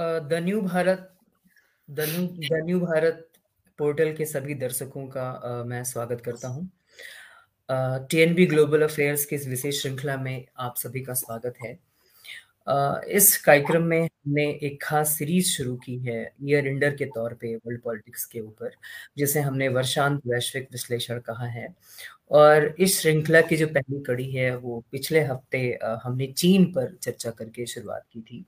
The new Bharat the new the new Bharat portal के सभी दर्शकों का uh, मैं स्वागत करता हूँ। टीएनबी ग्लोबल अफेयर्स की इस विशेष श्रृंखला में आप सभी का स्वागत है। uh, इस कार्यक्रम में हमने एक खास सीरीज़ शुरू की है ईयर इंडर के तौर पे वर्ल्ड पॉलिटिक्स के ऊपर जिसे हमने वर्षांत वैश्विक विश्लेषण कहा है। और इस श्रृंखला की जो पहली कड़ी है, वो पिछले हफ़्ते हमने चीन पर चर्चा करके शुरुआत की थी।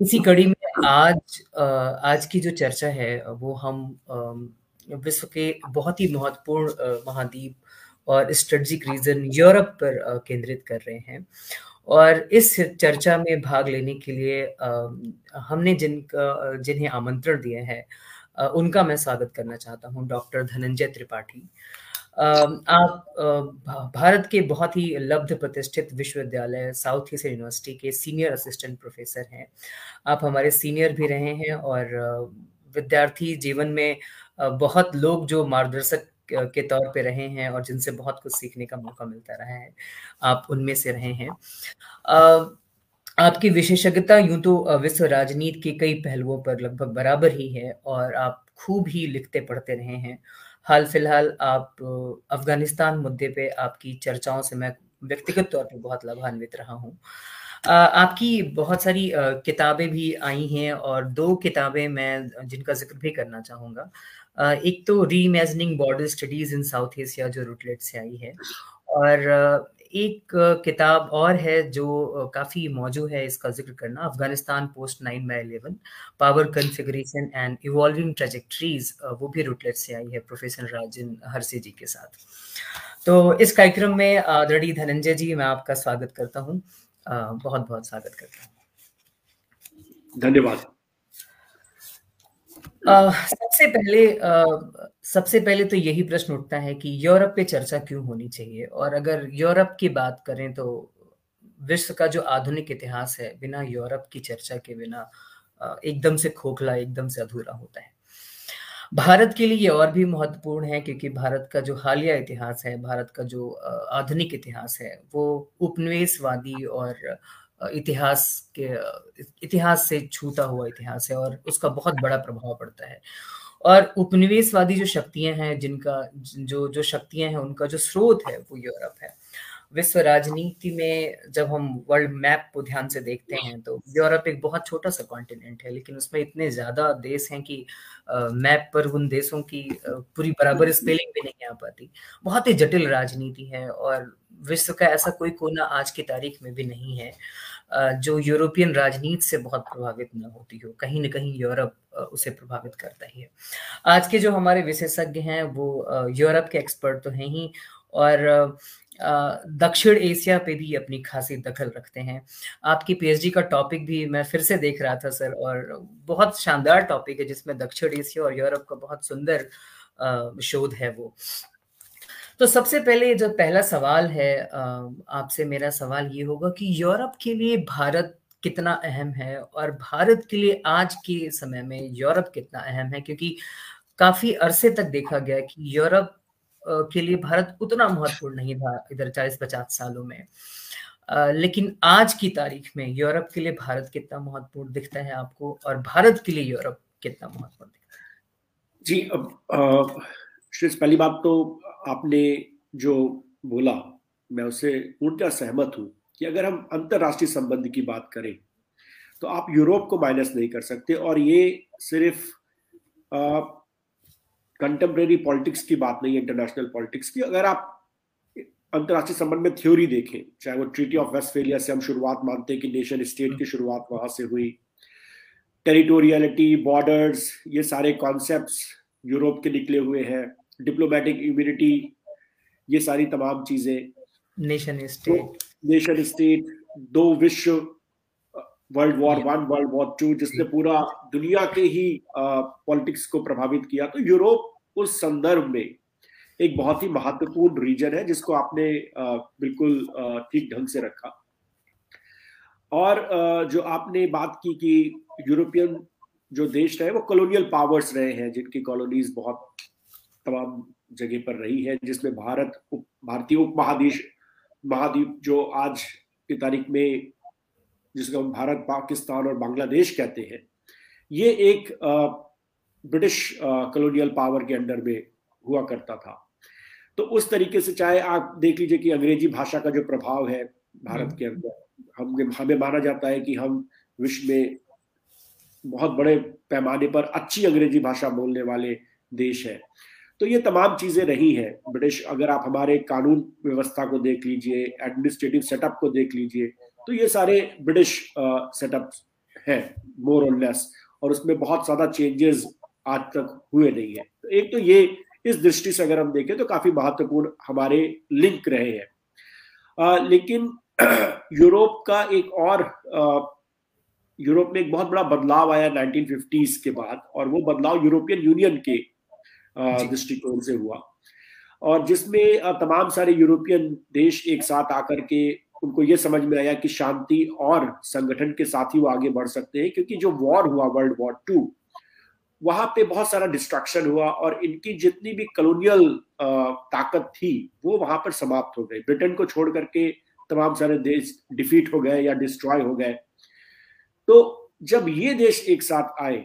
इसी कड़ी में आज आज की जो चर्चा है, वो हम विश्व के बहुत ही महत्वपूर्ण महाद्वीप और स्ट्रेटजिक रीजन यूरोप पर केंद्रित कर रहे हैं। और इस चर्चा में भाग लेने के लिए हमने जिनका जिन्हें आमंत्रण दिया है उनका मैं स्वागत करना चाहता हूँ, डॉक्टर धनंजय त्रिपाठी। आप भारत के बहुत ही लब्ध प्रतिष्ठित विश्वविद्यालय, साउथ ईस्ट यूनिवर्सिटी के सीनियर असिस्टेंट प्रोफेसर हैं। आप हमारे सीनियर भी रहे हैं और विद्यार्थी जीवन में बहुत लोग जो मार्गदर्शक के तौर पे रहे हैं और जिनसे बहुत कुछ सीखने का मौका मिलता रहा है, आप उनमें से रहे हैं। आपकी विशेषज्ञता यूँ तो विश्व राजनीति के कई पहलुओं पर लगभग बराबर ही है और आप खूब ही लिखते पढ़ते रहे हैं। हाल फ़िलहाल आप अफ़गानिस्तान मुद्दे पे आपकी चर्चाओं से मैं व्यक्तिगत तौर पे बहुत लाभान्वित रहा हूँ। आपकी बहुत सारी किताबें भी आई हैं और दो किताबें मैं, जिनका ज़िक्र भी करना चाहूँगा। एक तो reimagining border studies in South Asia जो रूटलेट से आई है। और एक किताब और है जो काफ़ी मौजू है, इसका ज़िक्र करना। Afghanistan post nine by eleven, power configuration and evolving trajectories वो भी रूटलेट से आई है प्रोफेसर राजन हरसे जी के साथ। तो इस कार्यक्रम में आदरणीय धनंजय जी, मैं आपका स्वागत करता हूँ। बहुत बहुत स्वागत करता हूँ। धन्यवाद। सबसे पहले आ, सबसे पहले तो यही प्रश्न उठता है कि यूरोप पे चर्चा क्यों होनी चाहिए? और अगर यूरोप की बात करें तो विश्व का जो आधुनिक इतिहास है बिना यूरोप की चर्चा के बिना एकदम से खोखला एकदम से अधूरा होता है। भारत के लिए ये और भी महत्वपूर्ण है क्योंकि भारत का जो हालिया इतिहास है भारत का जो आधुनिक इतिहास है वो उपनिवेशवादी और इतिहास के इतिहास से छूता हुआ इतिहास है और उसका बहुत बड़ा प्रभाव पड़ता है। और उपनिवेशवादी जो शक्तियाँ हैं जिनका जो जो शक्तियाँ हैं उनका जो स्रोत है वो यूरोप है। विश्व राजनीति में जब हम वर्ल्ड मैप को ध्यान से देखते हैं तो यूरोप एक बहुत छोटा सा कॉन्टिनेंट है लेकिन उसमें इतने ज़्यादा देश हैं कि मैप पर उन देशों की पूरी बराबर स्पेलिंग भी नहीं आ पाती। बहुत ही जटिल राजनीति है और विश्व का ऐसा कोई कोना आज की तारीख में भी नहीं है जो यूरोपियन राजनीति से बहुत प्रभावित न होती हो, कहीं न कहीं यूरोप उसे प्रभावित करता ही है। आज के जो हमारे विशेषज्ञ हैं, वो यूरोप के एक्सपर्ट तो हैं ही और दक्षिण एशिया पे भी अपनी खासी दखल रखते हैं। आपकी पीएचडी का टॉपिक भी मैं फिर से देख रहा था, सर, और बहुत शानदार टॉपिक है, जिसमें दक्षिण एशिया और यूरोप का बहुत सुंदर शोध है वो। तो सबसे पहले जो पहला सवाल है आपसे मेरा सवाल ये होगा कि यूरोप के लिए भारत कितना अहम है और भारत के लिए आज के समय में यूरोप कितना अहम है? क्योंकि काफ़ी अरसे तक देखा गया कि यूरोप के लिए भारत उतना महत्वपूर्ण नहीं था इधर चालीस पचास सालों में। लेकिन आज की तारीख में यूरोप के लिए भारत कितना महत्वपूर्ण दिखता है आपको और भारत के लिए यूरोप कितना महत्वपूर्ण दिखता है? जी, अब पहली बात तो आपने जो बोला, मैं उससे पूर्णतः सहमत हूँ कि अगर हम अंतरराष्ट्रीय संबंध की बात करें तो आप यूरोप को माइनस नहीं कर सकते और ये सिर्फ़ कंटेम्प्रेरी पॉलिटिक्स की बात नहीं है इंटरनेशनल पॉलिटिक्स की। अगर आप अंतर्राष्ट्रीय संबंध में थ्योरी देखें, चाहे वो ट्रीटी ऑफ़ वेस्ट वेस्टफेलिया से हम शुरुआत मानते हैं कि नेशन स्टेट की शुरुआत वहाँ से हुई टेरिटोरियलिटी बॉर्डर्स ये सारे कॉन्सेप्ट यूरोप के निकले हुए हैं। डिप्लोमेटिक इम्यूनिटी ये सारी तमाम चीज़ें। नेशन स्टेट नेशन स्टेट दो विश्व world war one world war two जिसने पूरा दुनिया के ही पॉलिटिक्स को प्रभावित किया। तो यूरोप उस संदर्भ में एक बहुत ही महत्वपूर्ण रीजन है जिसको आपने आ, बिल्कुल ठीक ढंग से रखा। और आ, जो आपने बात की कि यूरोपियन जो देश रहे वो कॉलोनियल पावर्स रहे हैं जिनकी कॉलोनीज बहुत तमाम जगह पर रही है, जिसमें भारत उप, भारतीय उप महादेश महाद्वीप जो आज की तारीख में, जिसको हम भारत, पाकिस्तान और बांग्लादेश कहते हैं, ये एक ब्रिटिश कॉलोनियल पावर के अंडर में हुआ करता था। तो उस तरीके से चाहे आप देख लीजिए कि अंग्रेज़ी भाषा का जो प्रभाव है भारत के अंदर, हम, हमें माना जाता है कि हम विश्व में बहुत बड़े पैमाने पर अच्छी अंग्रेज़ी भाषा बोलने वाले देश है। तो ये तमाम चीज़ें रही हैं। ब्रिटिश, अगर आप हमारे कानून व्यवस्था को देख लीजिए एडमिनिस्ट्रेटिव सेटअप को देख लीजिए तो ये सारे ब्रिटिश सेटअप है मोर और लेस और उसमें बहुत ज़्यादा चेंजेस आज तक हुए नहीं है। तो एक तो ये, इस दृष्टि से अगर हम देखें तो काफ़ी महत्वपूर्ण हमारे लिंक रहे हैं। लेकिन यूरोप का एक और यूरोप में एक बहुत बड़ा बदलाव आया 1950s के बाद, और वो बदलाव यूरोपियन यूनियन के दृष्टिकोण से हुआ। और जिसमें तमाम सारे यूरोपियन देश एक साथ आकर के उनको ये समझ में आया कि शांति और संगठन के साथ ही वो आगे बढ़ सकते हैं, क्योंकि जो वॉर हुआ, वर्ल्ड वॉर टू, वहाँ पे बहुत सारा डिस्ट्रक्शन हुआ और इनकी जितनी भी कॉलोनियल ताकत थी, वो वहाँ पर समाप्त हो गई। ब्रिटेन को छोड़ करके तमाम सारे देश डिफीट हो गए या डिस्ट्रॉय हो गए। तो जब ये देश एक साथ आए,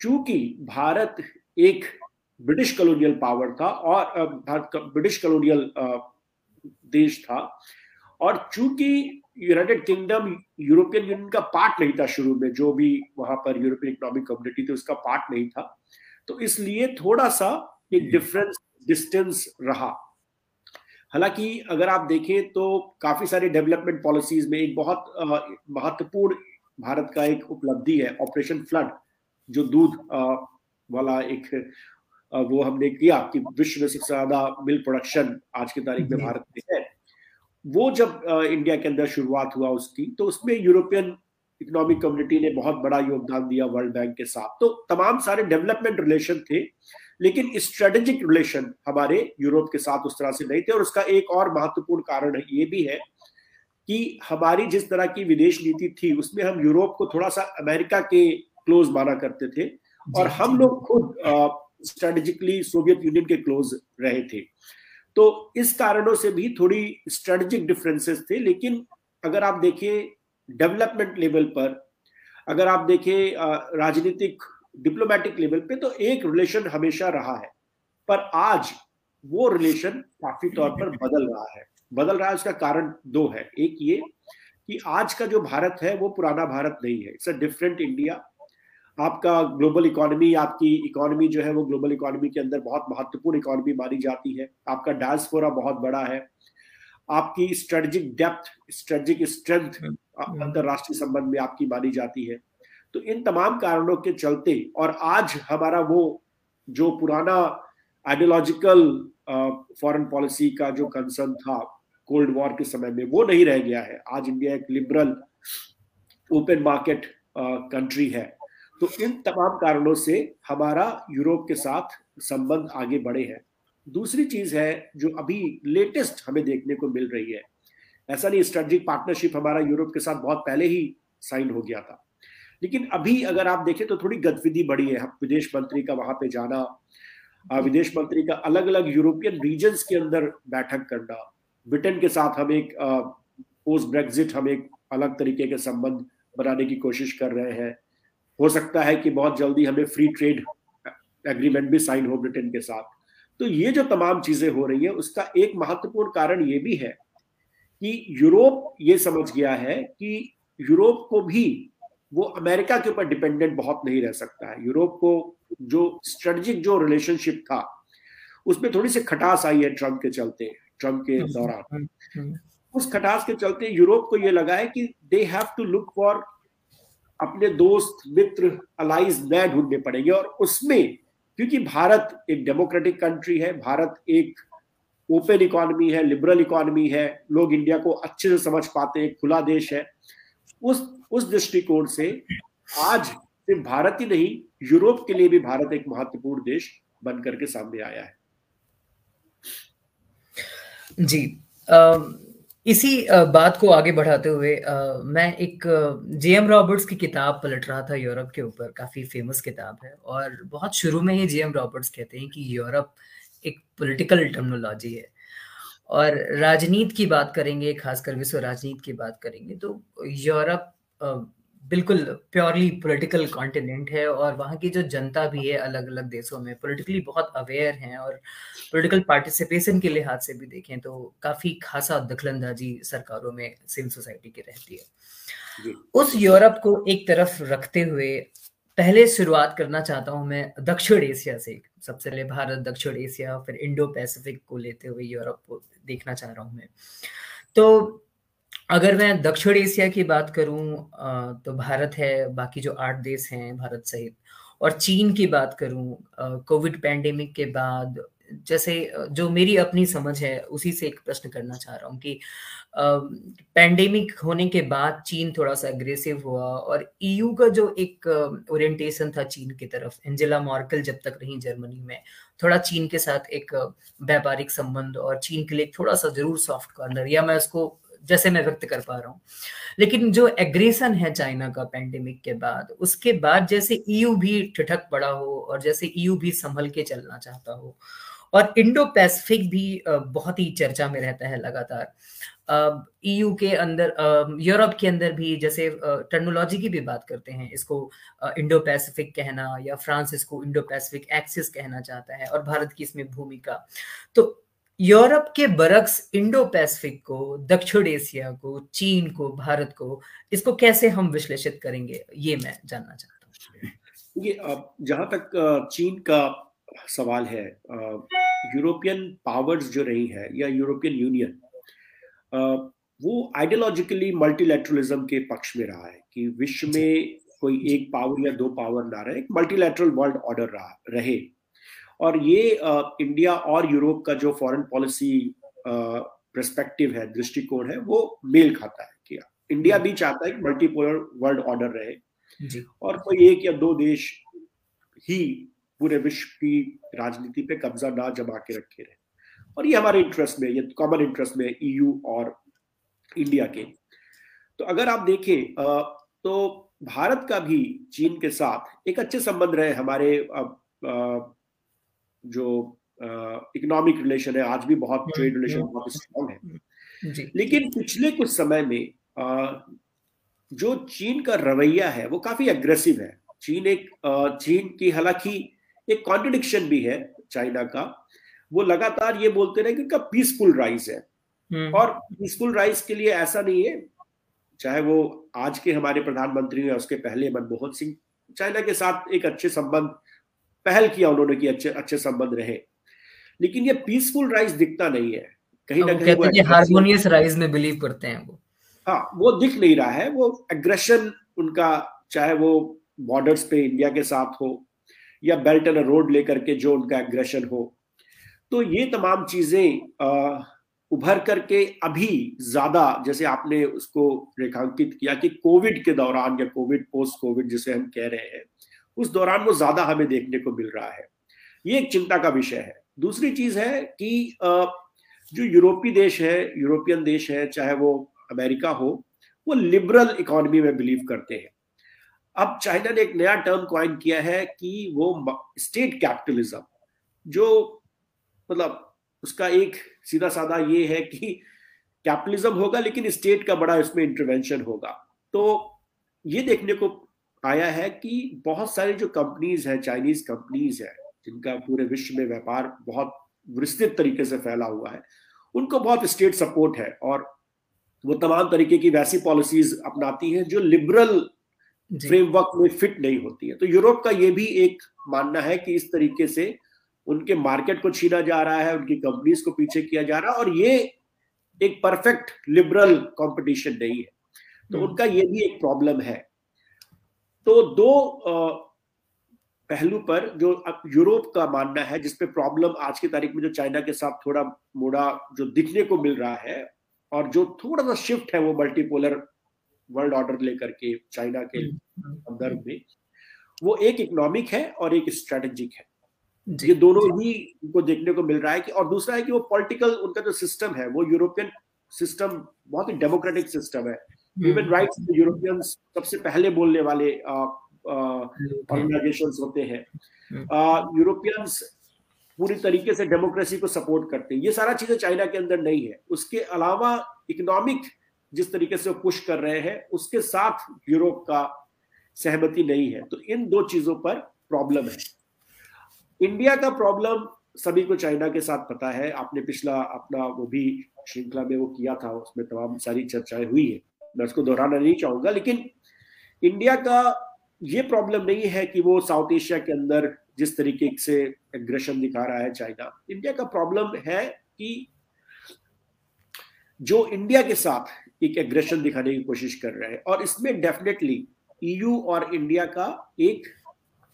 चूँकि भारत एक ब्रिटिश कॉलोनियल पावर था और भारत का ब्रिटिश कॉलोनियल देश था। और चूँकि यूनाइटेड किंगडम यूरोपियन यूनियन का पार्ट नहीं था शुरू में जो भी वहाँ पर यूरोपियन इकोनॉमिक कम्युनिटी थी उसका पार्ट नहीं था तो इसलिए थोड़ा सा एक डिफरेंस डिस्टेंस रहा। हालाँकि अगर आप देखें तो काफ़ी सारे डेवलपमेंट पॉलिसीज़ में एक बहुत महत्वपूर्ण भारत का एक उपलब्धि है ऑपरेशन फ्लड जो दूध वाला एक वो हमने किया कि विश्व में सबसे ज़्यादा मिल्क प्रोडक्शन आज की तारीख में भारत में है। वो जब इंडिया के अंदर शुरुआत हुआ उसकी तो उसमें यूरोपियन इकोनॉमिक कम्युनिटी ने बहुत बड़ा योगदान दिया वर्ल्ड बैंक के साथ। तो तमाम सारे डेवलपमेंट रिलेशन थे लेकिन स्ट्रेटेजिक रिलेशन हमारे यूरोप के साथ उस तरह से नहीं थे। और उसका एक और महत्वपूर्ण कारण ये भी है कि हमारी जिस तरह की विदेश नीति थी उसमें हम यूरोप को थोड़ा सा अमेरिका के क्लोज माना करते थे। और हम लोग खुद स्ट्रेटेजिकली सोवियत यूनियन के क्लोज रहे थे। तो इस कारणों से भी थोड़ी स्ट्रेटेजिक डिफरेंसेस थे, लेकिन अगर आप देखें डेवलपमेंट लेवल पर, अगर आप देखें राजनीतिक डिप्लोमेटिक लेवल पे तो एक रिलेशन हमेशा रहा है। पर आज वो रिलेशन काफ़ी तौर पर बदल रहा है। बदल रहा है, उसका कारण दो है। एक ये कि आज का जो भारत है, वो पुराना भारत नहीं है। इट्स अ डिफरेंट इंडिया आपका ग्लोबल इकोनॉमी आपकी इकोनॉमी जो है वो ग्लोबल इकोनॉमी के अंदर बहुत महत्वपूर्ण इकोनॉमी मानी जाती है। आपका डायस्पोरा बहुत बड़ा है। आपकी स्ट्रेटेजिक डेप्थ स्ट्रेटेजिक स्ट्रेंथ अंतरराष्ट्रीय संबंध में आपकी मानी जाती है। तो इन तमाम कारणों के चलते और आज हमारा वो जो पुराना आइडियोलॉजिकल फॉरेन पॉलिसी का जो कंसर्न था कोल्ड वॉर के समय में वो नहीं रह गया है। आज इंडिया एक लिबरल ओपन मार्केट कंट्री है। तो इन तमाम कारणों से हमारा यूरोप के साथ संबंध आगे बढ़े हैं। दूसरी चीज़ है जो अभी लेटेस्ट हमें देखने को मिल रही है। ऐसा नहीं स्ट्रेटेजिक पार्टनरशिप हमारा यूरोप के साथ बहुत पहले ही साइन हो गया था। लेकिन अभी अगर आप देखें तो थोड़ी गतिविधि बढ़ी है। विदेश मंत्री का वहाँ पे जाना विदेश मंत्री का अलग अलग यूरोपियन रीजन्स के अंदर बैठक करना, ब्रिटेन के साथ हम एक पोस्ट ब्रेग्जिट हम एक अलग तरीके के संबंध बनाने की कोशिश कर रहे हैं। हो सकता है कि बहुत जल्दी हमें फ्री ट्रेड एग्रीमेंट भी साइन हो ब्रिटेन के साथ। तो ये जो तमाम चीज़ें हो रही है उसका एक महत्वपूर्ण कारण ये भी है कि यूरोप ये समझ गया है कि यूरोप को भी वो अमेरिका के ऊपर डिपेंडेंट बहुत नहीं रह सकता है। यूरोप को जो स्ट्रेटजिक जो रिलेशनशिप था उसमें थोड़ी सी खटास आई है ट्रंप के चलते ट्रंप के हम्म, दौरान। हम्म, हम्म। उस खटास के चलते यूरोप को ये लगा है कि they have to look for अपने दोस्त, मित्र अलाइज नए ढूँढने पड़ेंगे और उसमें, क्योंकि भारत एक डेमोक्रेटिक कंट्री है, भारत एक ओपन इकोनॉमी है लिबरल इकोनॉमी है, लोग इंडिया को अच्छे से समझ पाते हैं, खुला देश है। उस उस दृष्टिकोण से आज सिर्फ़ भारत ही नहीं, यूरोप के लिए भी भारत एक महत्वपूर्ण देश बनकर के सामने आया है। जी इसी बात को आगे बढ़ाते हुए मैं एक जे एम रॉबर्ट्स की किताब पलट रहा था यूरोप के ऊपर, काफ़ी फ़ेमस किताब है, और बहुत शुरू में ही जे एम रॉबर्ट्स कहते हैं कि यूरोप एक पॉलिटिकल टर्मनोलॉजी है। और राजनीति की बात करेंगे, खासकर विश्व राजनीति की बात करेंगे तो यूरोप बिल्कुल प्योरली पॉलिटिकल कॉन्टिनेंट है और वहाँ की जो जनता भी है अलग अलग देशों में पॉलिटिकली बहुत अवेयर हैं और पॉलिटिकल पार्टिसिपेशन के लिहाज से भी देखें तो काफ़ी खासा दखलंदाजी सरकारों में सिविल सोसाइटी की रहती है। उस यूरोप को एक तरफ़ रखते हुए पहले शुरुआत करना चाहता हूँ मैं दक्षिण एशिया से। सबसे पहले भारत दक्षिण एशिया फिर इंडो पैसिफिक को लेते हुए यूरोप को देखना चाह रहा हूँ मैं। तो अगर मैं दक्षिण एशिया की बात करूँ तो भारत है, बाकी जो आठ देश हैं भारत सहित। और चीन की बात करूँ कोविड पैंडेमिक के बाद, जैसे जो मेरी अपनी समझ है, उसी से एक प्रश्न करना चाह रहा हूँ कि पैंडेमिक होने के बाद चीन थोड़ा सा अग्रेसिव हुआ और ईयू का जो एक ओरिएंटेशन था चीन की तरफ़, एंजेला मॉर्कल जब तक रही जर्मनी में, थोड़ा चीन के साथ एक व्यापारिक संबंध और चीन के लिए थोड़ा सा ज़रूर सॉफ्ट कॉर्नर या मैं उसको जैसे मैं व्यक्त कर पा रहा हूँ। लेकिन जो एग्रेशन है चाइना का पैंडेमिक के बाद, उसके बाद जैसे ईयू भी ठिठक पड़ा हो और जैसे ईयू भी संभल के चलना चाहता हो और इंडो पैसिफिक भी बहुत ही चर्चा में रहता है लगातार। ईयू के अंदर यूरोप के अंदर भी जैसे टर्नोलॉजी की भी बात करते हैं, इसको इंडो पैसिफिक कहना या फ्रांस इसको इंडो पैसिफिक एक्सिस कहना चाहता है और भारत की इसमें भूमिका। तो यूरोप के बरक्स इंडो पैसिफिक को दक्षिण एशिया को चीन को भारत को इसको कैसे हम विश्लेषित करेंगे ये मैं जानना चाहता हूँ। ये जहाँ तक चीन का सवाल है यूरोपियन पावर्स जो रही है या यूरोपियन यूनियन वो आइडियोलॉजिकली मल्टीलैटरलिज्म के पक्ष में रहा है कि विश्व में कोई एक पावर या दो पावर ना रहे एक मल्टीलैटरल वर्ल्ड ऑर्डर रहा रहे। और ये इंडिया और यूरोप का जो फॉरेन पॉलिसी परस्पेक्टिव है दृष्टिकोण है वो मेल खाता है कि इंडिया भी चाहता है कि मल्टीपोलर वर्ल्ड ऑर्डर रहे। और कोई एक या दो देश ही पूरे विश्व की राजनीति पे कब्जा ना जमा के रखे रहे। और ये हमारे इंटरेस्ट में ये कॉमन इंटरेस्ट में ईयू e और इंडिया के। तो अगर आप देखें तो भारत का भी चीन के साथ एक अच्छे संबंध रहे हमारे जो इकोनॉमिक रिलेशन है आज भी बहुत ट्रेड हम्म, रिलेशन हम्म, बहुत स्ट्रॉन्ग है। लेकिन पिछले कुछ समय में जो चीन का रवैया है वो काफ़ी अग्रेसिव है। चीन एक चीन की हालाँकि एक कॉन्ट्रडिक्शन भी है चाइना का। वो लगातार ये बोलते रहे कि उनका पीसफुल राइज है। हम्म। और पीसफुल राइज के लिए ऐसा नहीं है चाहे वो आज के हमारे प्रधानमंत्री या उसके पहले मनमोहन सिंह चाइना के साथ एक अच्छे संबंध पहल किया उन्होंने कि अच्छे अच्छे संबंध रहे। लेकिन ये पीसफुल राइज दिखता नहीं है। कहीं ना कहीं हारमोनियस राइज में बिलीव करते हैं वो। हाँ वो दिख नहीं रहा है। वो एग्रेशन उनका चाहे वो बॉर्डर्स पे इंडिया के साथ हो या बेल्ट एंड रोड लेकर के जो उनका एग्रेशन हो। तो ये तमाम चीज़ें उभर करके अभी ज़्यादा जैसे आपने उसको रेखांकित किया कि कोविड के दौरान या कोविड पोस्ट कोविड जिसे हम कह रहे हैं उस दौरान वो ज़्यादा हमें देखने को मिल रहा है। ये एक चिंता का विषय है। दूसरी चीज़ है कि जो यूरोपीय देश है, यूरोपियन देश है, चाहे वो अमेरिका हो, वो लिबरल इकोनॉमी में बिलीव करते हैं। अब चाइना ने एक नया टर्म क्वाइन किया है कि वो स्टेट कैपिटलिज्म, जो मतलब उसका एक सीधा साधा ये है कि कैपिटलिज्म होगा, लेकिन स्टेट का बड़ा इसमें इंटरवेंशन होगा। तो ये देखने को आया है कि बहुत सारी जो कंपनीज़ है चाइनीज़ कंपनीज़ है जिनका पूरे विश्व में व्यापार बहुत विस्तृत तरीके से फैला हुआ है उनको बहुत स्टेट सपोर्ट है और वो तमाम तरीके की वैसी पॉलिसीज़ अपनाती हैं जो लिबरल फ्रेमवर्क में फिट नहीं होती है। तो यूरोप का ये भी एक मानना है कि इस तरीके से उनके मार्केट को छीना जा रहा है उनकी कंपनीज़ को पीछे किया जा रहा है और ये एक परफेक्ट लिबरल कंपटीशन नहीं है। तो हम्म। उनका ये भी एक प्रॉब्लम है तो दो पहलू पर जो यूरोप का मानना है जिसपे प्रॉब्लम आज की तारीख में जो चाइना के साथ थोड़ा मोड़ा जो दिखने को मिल रहा है और जो थोड़ा सा शिफ्ट है वो मल्टीपोलर वर्ल्ड ऑर्डर लेकर के चाइना के हम्म, हम्म। संदर्भ में वो एक इकोनॉमिक है और एक स्ट्रेटेजिक है। ये दोनों ही को देखने को मिल रहा है कि और दूसरा है कि वो पॉलिटिकल उनका जो सिस्टम है वो यूरोपियन सिस्टम बहुत ही डेमोक्रेटिक सिस्टम है। ह्यूमन राइट्स यूरोपियन सबसे पहले बोलने वाले ऑर्गेनाइजेशन होते हैं। यूरोपियंस। पूरी तरीके से डेमोक्रेसी को सपोर्ट करते हैं। ये सारा चीज़ें चाइना के अंदर नहीं है। उसके अलावा इकोनॉमिक जिस तरीके से वो पुश कर रहे हैं, उसके साथ यूरोप का सहमति नहीं है। तो इन दो चीज़ों पर प्रॉब्लम है। इंडिया का प्रॉब्लम सभी को चाइना के साथ पता है। आपने पिछला अपना वो भी श्रृंखला में वो किया था, उसमें तमाम सारी चर्चाएँ हुई है। मैं उसको दोहराना नहीं चाहूँगा, लेकिन इंडिया का ये प्रॉब्लम नहीं है कि वो साउथ एशिया के अंदर जिस तरीके से एग्रेशन दिखा रहा है चाइना इंडिया का प्रॉब्लम है कि जो इंडिया के साथ एक एग्रेशन दिखाने की कोशिश कर रहे हैं, और इसमें डेफिनेटली ईयू और इंडिया का एक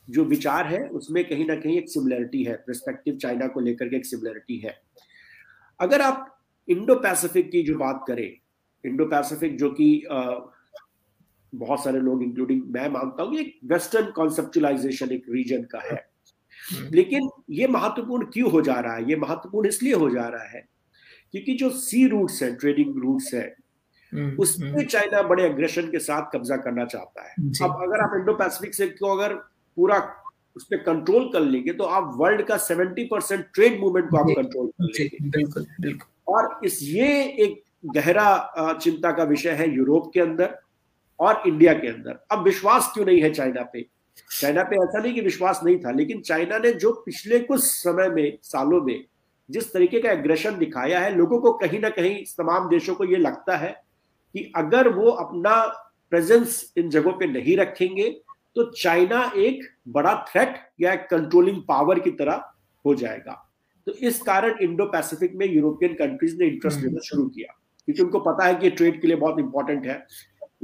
जो विचार है, उसमें कहीं ना कहीं एक सिमिलरिटी है रिस्पेक्टिव चाइना को लेकर के एक सिमिलरिटी है। अगर आप इंडो पैसिफिक की जो बात करें इंडो पैसिफिक जो कि बहुत सारे लोग इंक्लूडिंग मैं मानता हूँ एक वेस्टर्न कॉन्सेप्चुलाइजेशन एक रीजन का है। हम्म। लेकिन ये महत्वपूर्ण क्यों हो जा रहा है? ये महत्वपूर्ण इसलिए हो जा रहा है क्योंकि जो सी रूट्स है ट्रेडिंग रूट्स है हम्म, उसमें हम्म। चाइना बड़े अग्रेशन के साथ कब्जा करना चाहता है। अब अगर आप इंडो पैसिफिक से को अगर पूरा उस पर कंट्रोल कर लेंगे तो आप वर्ल्ड का सेवेंटी परसेंट ट्रेड मूवमेंट को आप कंट्रोल कर लेंगे। बिल्कुल बिल्कुल। और इस ये एक गहरा चिंता का विषय है यूरोप के अंदर और इंडिया के अंदर। अब विश्वास क्यों नहीं है चाइना पे? चाइना पे ऐसा नहीं कि विश्वास नहीं था लेकिन चाइना ने जो पिछले कुछ समय में सालों में जिस तरीके का एग्रेशन दिखाया है लोगों को कहीं ना कहीं तमाम देशों को ये लगता है कि अगर वो अपना प्रेजेंस इन जगहों पे नहीं रखेंगे तो चाइना एक बड़ा थ्रेट या कंट्रोलिंग पावर की तरह हो जाएगा। तो इस कारण इंडो पैसिफिक में यूरोपियन कंट्रीज़ ने इंटरेस्ट हम्म। लेना शुरू किया। क्योंकि उनको पता है कि ट्रेड के लिए बहुत इंपॉर्टेंट है।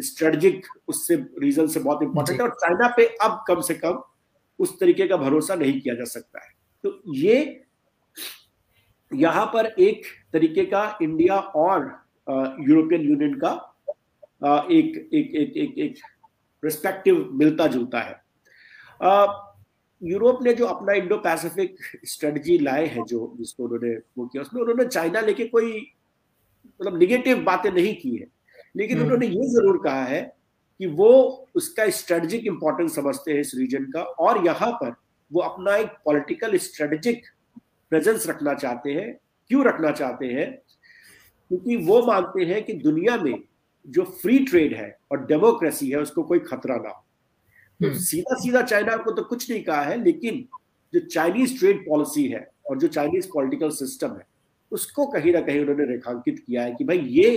स्ट्रेटजिक उससे रीजन से बहुत इंपॉर्टेंट है और चाइना पे अब कम से कम उस तरीके का भरोसा नहीं किया जा सकता है। तो ये यहाँ पर एक तरीके का इंडिया और यूरोपियन यूनियन का आ, एक एक एक एक एक रिस्पेक्टिव मिलता जुलता है। यूरोप ने जो अपना इंडो पैसिफिक स्ट्रेटजी लाए हैं जो जिसको उन्होंने वो किया उसमें उन्होंने चाइना लेके कोई मतलब निगेटिव बातें नहीं की है लेकिन हम्म। उन्होंने ये ज़रूर कहा है कि वो उसका स्ट्रेटेजिक इंपॉर्टेंस समझते हैं इस रीजन का और यहाँ पर वो अपना एक पॉलिटिकल स्ट्रेटेजिक प्रेजेंस रखना चाहते हैं क्यों रखना चाहते हैं क्योंकि वो मानते हैं कि दुनिया में जो फ्री ट्रेड है और डेमोक्रेसी है उसको कोई खतरा ना हो तो हम्म। सीधा सीधा चाइना को तो कुछ नहीं कहा है लेकिन जो चाइनीज़ ट्रेड पॉलिसी है और जो चाइनीज़ पॉलिटिकल सिस्टम है उसको कहीं ना कहीं उन्होंने रेखांकित किया है कि भाई ये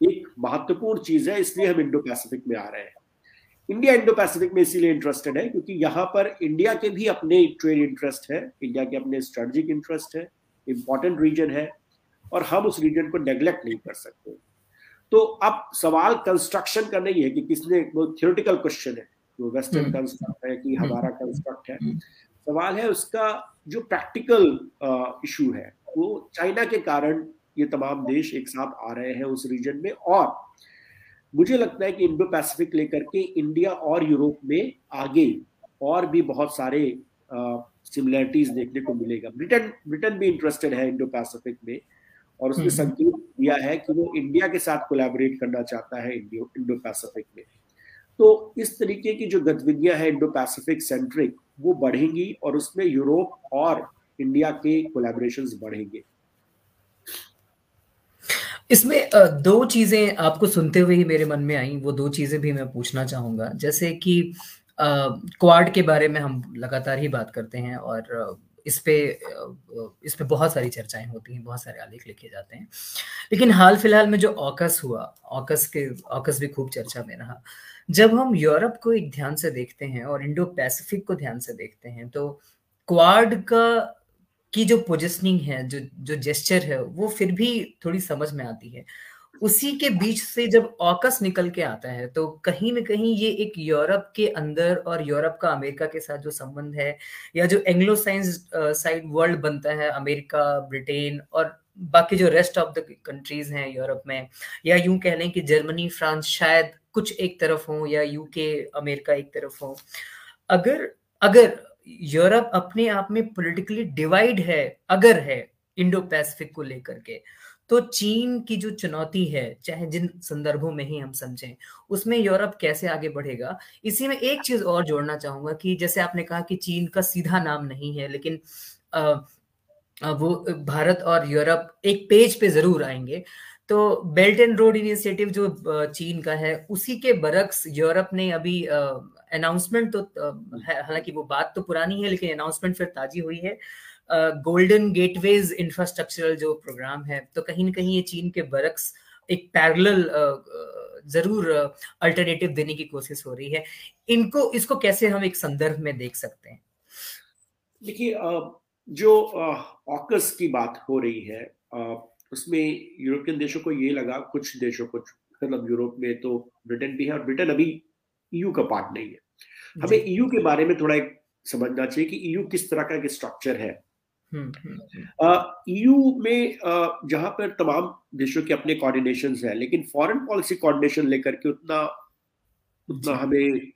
एक महत्वपूर्ण चीज़ है इसलिए हम इंडो पैसिफिक में आ रहे हैं। इंडिया इंडो पैसिफिक में इसीलिए इंटरेस्टेड है क्योंकि यहाँ पर इंडिया के भी अपने ट्रेड इंटरेस्ट है इंडिया के अपने स्ट्रेटेजिक इंटरेस्ट है इंपॉर्टेंट रीजन है और हम उस रीजन को नेग्लेक्ट नहीं कर सकते। तो अब सवाल कंस्ट्रक्शन का नहीं है कि किसने वो थियोरिटिकल क्वेश्चन है जो वेस्टर्न कंस्ट्रक्ट है कि हमारा कंस्ट्रक्ट हम्म। है सवाल है उसका जो प्रैक्टिकल इशू है वो चाइना के कारण ये तमाम देश एक साथ आ रहे हैं उस रीजन में और मुझे लगता है कि इंडो पैसिफिक लेकर के इंडिया और यूरोप में आगे और भी बहुत सारे सिमिलरिटीज देखने को मिलेगा ब्रिटेन ब्रिटेन भी इंटरेस्टेड है इंडो पैसिफिक में और उसने हम्म। संकेत दिया है कि वो इंडिया के साथ कोलैबोरेट करना चाहता है इंडो इंडो पैसिफिक में तो इस तरीके की जो गतिविधियाँ हैं इंडो पैसिफिक सेंट्रिक वो बढ़ेंगी और उसमें यूरोप और इंडिया के कोलैबोरेशन बढ़ेंगे। इसमें दो चीज़ें आपको सुनते हुए ही मेरे मन में आई। वो दो चीज़ें भी मैं पूछना चाहूँगा। जैसे कि क्वाड के बारे में हम लगातार ही बात करते हैं और इस पे इस पे बहुत सारी चर्चाएँ होती हैं, बहुत सारे आलेख लिखे जाते हैं। लेकिन हाल फ़िलहाल में जो ऑकस हुआ, ऑकस के, ऑकस भी खूब चर्चा में रहा। जब हम यूरोप को एक ध्यान से देखते हैं और इंडो पैसिफिक को ध्यान से देखते हैं तो क्वाड का, की जो पोजिशनिंग है, जो जो जेस्चर है, वो फिर भी थोड़ी समझ में आती है। उसी के बीच से जब ऑकस निकल के आता है तो कहीं ना कहीं ये एक यूरोप के अंदर और यूरोप का अमेरिका के साथ जो संबंध है या जो एंग्लो साइंस साइड वर्ल्ड बनता है, अमेरिका, ब्रिटेन और बाकी जो रेस्ट ऑफ़ द कंट्रीज़ हैं यूरोप में, या यूँ कह लें कि जर्मनी, फ्रांस शायद कुछ एक तरफ़ हो या यूके अमेरिका एक तरफ़ हो। अगर अगर यूरोप अपने आप में पॉलिटिकली डिवाइड है, अगर है इंडो पैसिफिक को लेकर के तो चीन की जो चुनौती है चाहे जिन संदर्भों में ही हम समझें उसमें यूरोप कैसे आगे बढ़ेगा? इसी में एक चीज़ और जोड़ना चाहूँगा कि जैसे आपने कहा कि चीन का सीधा नाम नहीं है लेकिन आ, वो भारत और यूरोप एक पेज पे ज़रूर आएँगे। तो बेल्ट एंड रोड इनिशिएटिव जो चीन का है उसी के बरक्स यूरोप ने अभी अनाउंसमेंट तो हालाँकि वो बात तो पुरानी है लेकिन अनाउंसमेंट फिर ताजी हुई है। गोल्डन गेटवेज इंफ्रास्ट्रक्चरल जो प्रोग्राम है तो कहीं ना कहीं ये चीन के बरक्स एक पैरेलल ज़रूर अल्टरनेटिव देने की कोशिश हो रही है। इनको इसको कैसे हम एक संदर्भ में देख सकते हैं? देखिए जो ऑकस की बात हो रही है उसमें यूरोपियन देशों को ये लगा कुछ देशों को मतलब यूरोप में तो ब्रिटेन भी है और ब्रिटेन अभी ईयू का पार्ट नहीं है। हमें ईयू के बारे में थोड़ा एक समझना चाहिए कि ईयू किस तरह का एक स्ट्रक्चर है। ईयू हम्म, हम्म, हम्म। में जहाँ पर तमाम देशों के अपने कोऑर्डिनेशन है लेकिन फॉरेन पॉलिसी कोऑर्डिनेशन लेकर के उतना उतना हमें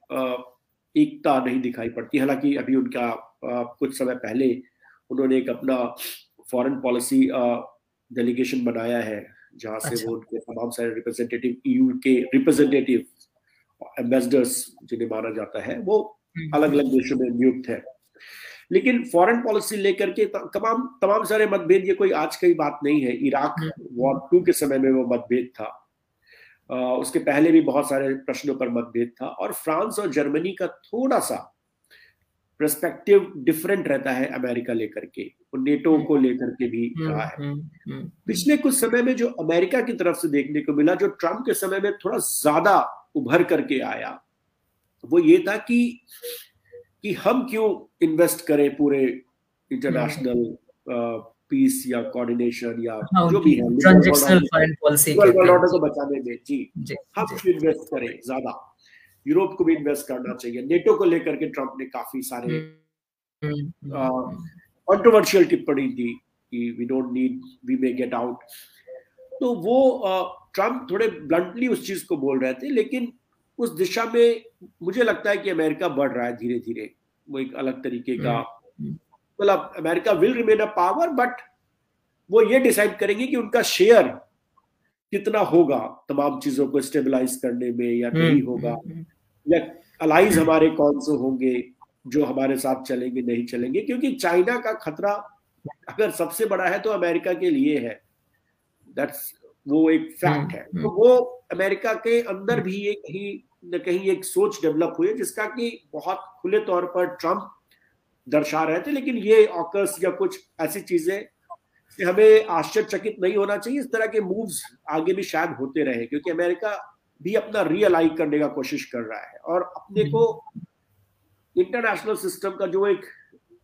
एकता नहीं दिखाई पड़ती हालाँकि अभी उनका कुछ समय पहले उन्होंने एक अपना फॉरेन पॉलिसी डेलीगेशन बनाया है जहाँ से अच्छा। वो उनके तमाम सारे रिप्रेजेंटेटिव ईयू के रिप्रेजेंटेटिव एम्बेसडर्स जिन्हें माना जाता है वो अलग अलग देशों में नियुक्त है लेकिन फॉरेन पॉलिसी लेकर के तमाम तमाम सारे मतभेद ये कोई आज की बात नहीं है। इराक वॉर टू के समय में वो मतभेद था। आ, उसके पहले भी बहुत सारे प्रश्नों पर मतभेद था और फ्रांस और जर्मनी का थोड़ा सा प्रस्पेक्टिव डिफरेंट रहता है अमेरिका लेकर के। और नेटो हम्म। को लेकर के भी हम्म, रहा है। हम्म, पिछले कुछ समय में जो अमेरिका की तरफ़ से देखने को मिला जो ट्रंप के समय में थोड़ा ज़्यादा उभर करके आया वो ये था कि कि हम क्यों इन्वेस्ट करें पूरे इंटरनेशनल पीस या कोऑर्डिनेशन या हाँ, जो भी है ऑर्डर को बचाने में जी, जी हम क्यों इन्वेस्ट करें ज़्यादा। यूरोप को भी इन्वेस्ट करना चाहिए। नेटो को लेकर के ट्रंप ने काफ़ी सारे कंट्रोवर्शियल टिप्पणी दी कि we don't need we may get out तो वो ट्रंप थोड़े ब्लंटली उस चीज़ को बोल रहे थे लेकिन उस दिशा में मुझे लगता है कि अमेरिका बढ़ रहा है धीरे धीरे वो एक अलग तरीके का हम्म, हम्म। मतलब America will remain a power but वो ये डिसाइड करेंगे कि उनका शेयर कितना होगा तमाम चीज़ों को स्टेबलाइज करने में या नहीं हम्म, होगा। या अलाइज हमारे कौन से होंगे जो हमारे साथ चलेंगे नहीं चलेंगे? क्योंकि चाइना का खतरा अगर सबसे बड़ा है तो अमेरिका के लिए है। दैट्स वो एक फैक्ट है। तो वो अमेरिका के अंदर भी एक ही न कहीं एक सोच डेवलप हुई जिसका कि बहुत खुले तौर पर ट्रंप दर्शा रहे थे, लेकिन ये ऑकस या कुछ ऐसी चीज़ें हमें आश्चर्यचकित नहीं होना चाहिए, इस तरह के मूव्स आगे भी शायद होते रहे, क्योंकि अमेरिका भी अपना रियलाइज़ करने का कोशिश कर रहा है। और अपने को इंटरनेशनल सिस्टम का जो एक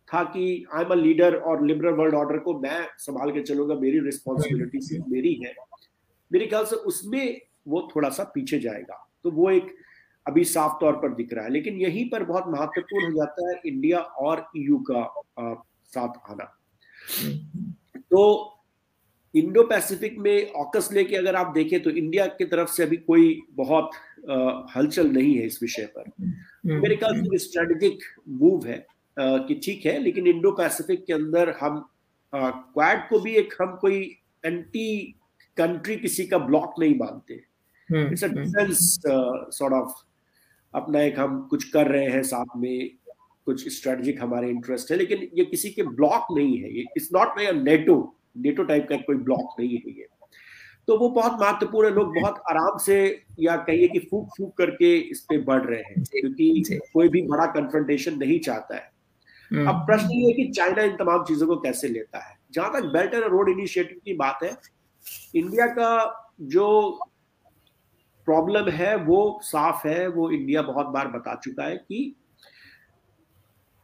था कि आई एम अ लीडर और लिबरल वर्ल्ड ऑर्डर को मैं संभाल के चलूँगा, मेरी रिस्पॉन्सिबिलिटी मेरी है। मेरे ख्याल से उसमें वो थोड़ा सा पीछे जाएगा। तो वो एक अभी साफ़ तौर पर दिख रहा है लेकिन यहीं पर बहुत महत्वपूर्ण हो जाता है इंडिया और ईयू का आ, साथ आना। तो इंडो पैसिफिक में ऑकस लेके अगर आप देखें तो इंडिया की तरफ़ से अभी कोई बहुत हलचल नहीं है इस विषय पर। हम्म। मेरे ख्याल से स्ट्रेटेजिक मूव है आ, कि ठीक है लेकिन इंडो पैसिफिक के अंदर हम क्वाड को भी एक हम कोई एंटी कंट्री किसी का ब्लॉक नहीं मानते। It's a defence sort of अपना एक हम कुछ कर रहे हैं साथ में कुछ स्ट्रेटेजिक हमारे इंटरेस्ट है लेकिन ये किसी के ब्लॉक नहीं है ये it's not like NATO NATO type का कोई ब्लॉक नहीं है ये। तो वो बहुत महत्वपूर्ण है लोग बहुत आराम से या कहिए कि फूक फूक करके इस पे बढ़ रहे हैं क्योंकि कोई भी बड़ा कन्फ्रंटेशन नहीं चाहता है। हम्म। अब प्रश्न ये है कि चाइना इन तमाम चीज़ों को कैसे लेता है? जहाँ तक बेल्ट एंड रोड इनिशिएटिव की बात है इंडिया का जो प्रॉब्लम है वो साफ़ है वो इंडिया बहुत बार बता चुका है कि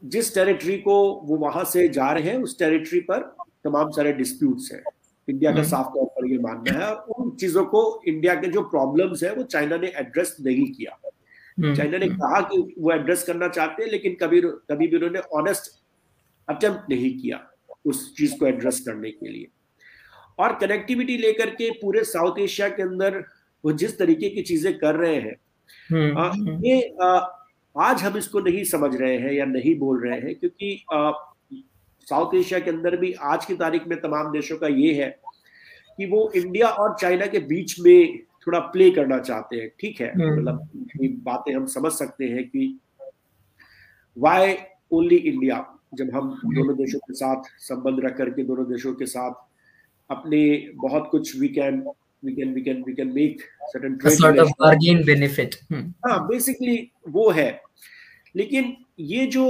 जिस टेरिटरी को वो वहाँ से जा रहे हैं उस टेरिटरी पर तमाम सारे डिस्प्यूट्स हैं। इंडिया का हम्म। साफ़ तौर पर ये मानना है। और उन चीज़ों को इंडिया के जो प्रॉब्लम्स है वो चाइना ने एड्रेस नहीं किया। हम्म। चाइना ने कहा कि वो एड्रेस करना चाहते हैं लेकिन कभी कभी भी उन्होंने ऑनेस्ट अटेम्प्ट नहीं किया उस चीज़ को एड्रेस करने के लिए। और कनेक्टिविटी लेकर के पूरे साउथ एशिया के अंदर वो जिस तरीके की चीज़ें कर रहे हैं हम्म, हम्म। ये आज हम इसको नहीं समझ रहे हैं या नहीं बोल रहे हैं क्योंकि साउथ एशिया के अंदर भी आज की तारीख में तमाम देशों का ये है कि वो इंडिया और चाइना के बीच में थोड़ा प्ले करना चाहते हैं ठीक है हम्म। मतलब बातें हम समझ सकते हैं कि वाई ओनली इंडिया जब हम दोनों देशों के साथ संबंध रख करके दोनों देशों के साथ अपने बहुत कुछ we can we can we can we can make certain trade sort of bargain benefit. हाँ बेसिकली वो है। लेकिन ये जो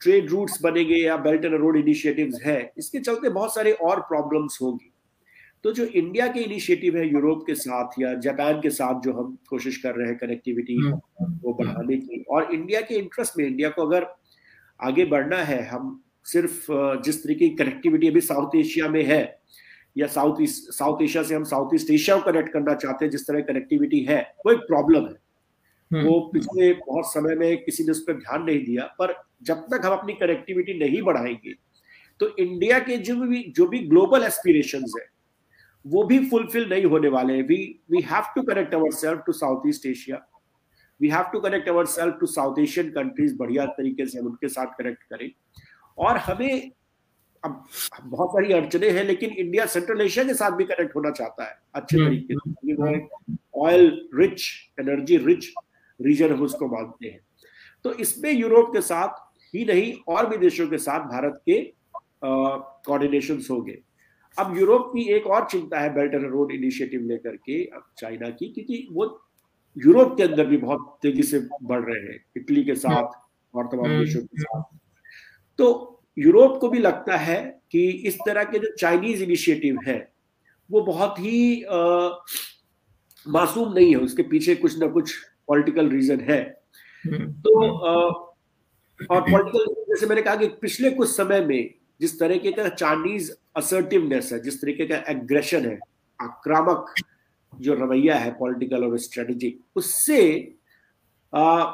ट्रेड रूट्स बनेंगे या बेल्ट एंड रोड इनिशिएटिव्स है इसके चलते बहुत सारे और प्रॉब्लम्स होंगी। तो जो इंडिया के इनिशिएटिव है यूरोप के साथ या जापान के साथ जो हम कोशिश कर रहे हैं कनेक्टिविटी को बढ़ाने की और इंडिया के इंटरेस्ट में इंडिया को अगर आगे बढ़ना है हम सिर्फ़ जिस तरीके की कनेक्टिविटी अभी साउथ एशिया में है या साउथ ईस्ट साउथ एशिया से हम साउथ ईस्ट एशिया को कनेक्ट करना चाहते हैं जिस तरह कनेक्टिविटी है वो एक प्रॉब्लम है। हम्म। वो पिछले बहुत समय में किसी ने उस पर ध्यान नहीं दिया पर जब तक हम अपनी कनेक्टिविटी नहीं बढ़ाएँगे तो इंडिया के जो भी जो भी ग्लोबल एस्पिरेशन है वो भी फुलफिल नहीं होने वाले we we have to connect our self to South East Asia we have to connect our self to South Asian countries बढ़िया तरीके से हम उनके साथ कनेक्ट करें। और हमें अब बहुत सारी अड़चने हैं लेकिन इंडिया सेंट्रल एशिया के साथ भी कनेक्ट होना चाहता है अच्छे हम्म, तरीके से। वो oil rich energy rich region हम उसको मानते हैं। तो इसमें यूरोप के साथ ही नहीं और भी देशों के साथ भारत के कोऑर्डिनेशन होंगे अब यूरोप की एक और चिंता है बेल्ट एंड रोड इनिशिएटिव लेकर के अब चाइना की क्योंकि वो यूरोप के अंदर भी बहुत तेज़ी से बढ़ रहे हैं। इटली के साथ और तमाम हम्म। देशों के साथ। तो यूरोप को भी लगता है कि इस तरह के जो चाइनीज़ इनिशिएटिव है वो बहुत ही आ, मासूम नहीं है उसके पीछे कुछ ना कुछ पॉलिटिकल रीजन है हम्म। तो आ, और पॉलिटिकल जैसे मैंने कहा कि पिछले कुछ समय में जिस तरीके का चाइनीज़ असर्टिवनेस है जिस तरीके का एग्रेशन है आक्रामक जो रवैया है पॉलिटिकल और स्ट्रेटेजिक उससे आ,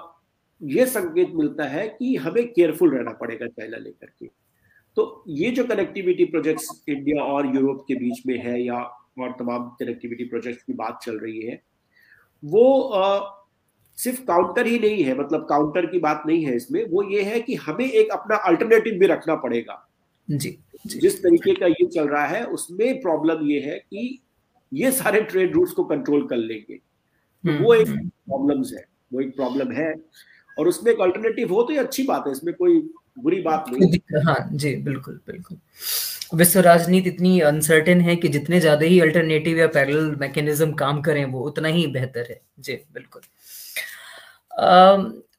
ये संकेत मिलता है कि हमें केयरफुल रहना पड़ेगा चाइना लेकर के। तो ये जो कनेक्टिविटी प्रोजेक्ट्स इंडिया और यूरोप के बीच में है या और तमाम कनेक्टिविटी प्रोजेक्ट्स की बात चल रही है वो आ, सिर्फ़ काउंटर ही नहीं है मतलब काउंटर की बात नहीं है इसमें वो ये है कि हमें एक अपना अल्टरनेटिव भी रखना पड़ेगा। जी, जी। जिस तरीके का ये चल रहा है उसमें प्रॉब्लम ये है कि ये सारे ट्रेड रूट्स को कंट्रोल कर लेंगे। तो वो एक प्रॉब्लम्स हम्म। है वो एक प्रॉब्लम है। और उसमें एक अल्टरनेटिव हो तो ये अच्छी बात है इसमें कोई बुरी बात नहीं हाँ। जी बिल्कुल बिल्कुल। विश्व राजनीति इतनी अनसर्टेन है कि जितने ज़्यादा ही अल्टरनेटिव या पैरेलल मैकेनिज्म काम करें वो उतना ही बेहतर है। जी बिल्कुल।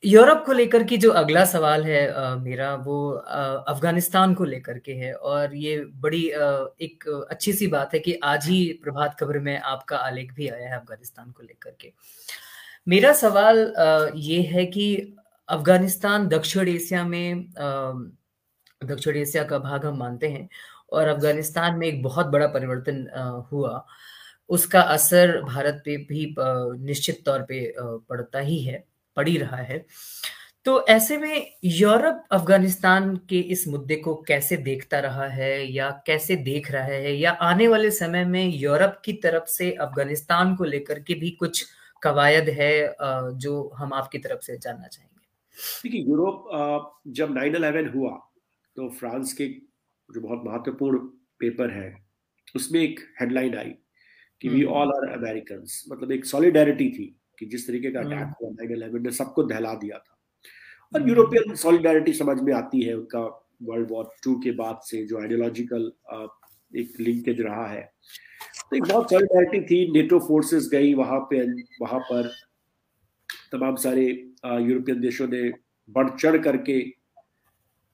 यूरोप को लेकर की जो अगला सवाल है आ, मेरा वो अफ़गानिस्तान को लेकर के है और ये बड़ी आ, एक अच्छी सी बात है कि आज ही प्रभात खबर में आपका आलेख भी आया है अफ़गानिस्तान को लेकर के। मेरा सवाल ये है कि अफ़गानिस्तान दक्षिण एशिया में दक्षिण एशिया का भाग हम मानते हैं और अफ़गानिस्तान में एक बहुत बड़ा परिवर्तन हुआ। उसका असर भारत पे भी निश्चित तौर पे पड़ता ही है, पड़ रहा है। तो ऐसे में यूरोप अफ़गानिस्तान के इस मुद्दे को कैसे देखता रहा है या कैसे देख रहा है या आने वाले समय में यूरोप की तरफ़ से अफ़गानिस्तान को लेकर के भी कुछ कवायद है जो हम आपकी तरफ़ से जानना चाहेंगे। देखिए यूरोप जब नाइन अलेवन हुआ तो फ्रांस के जो बहुत महत्वपूर्ण पेपर है उसमें एक हेडलाइन आई कि वी ऑल आर अमेरिकन मतलब एक सॉलिडेरिटी थी कि जिस तरीके का अटैक हम्म। हुआ नाइन अलेवन ने सबको दहला दिया था। और यूरोपियन हम्म। सॉलिडेरिटी समझ में आती है उनका वर्ल्ड वॉर टू के बाद से जो आइडियोलॉजिकल एक लिंकेज रहा है। तो एक बहुत सॉलिडारिटी थी। नेटो फोर्सेस गई वहाँ पे वहाँ पर। तमाम सारे यूरोपियन देशों ने बढ़ चढ़ करके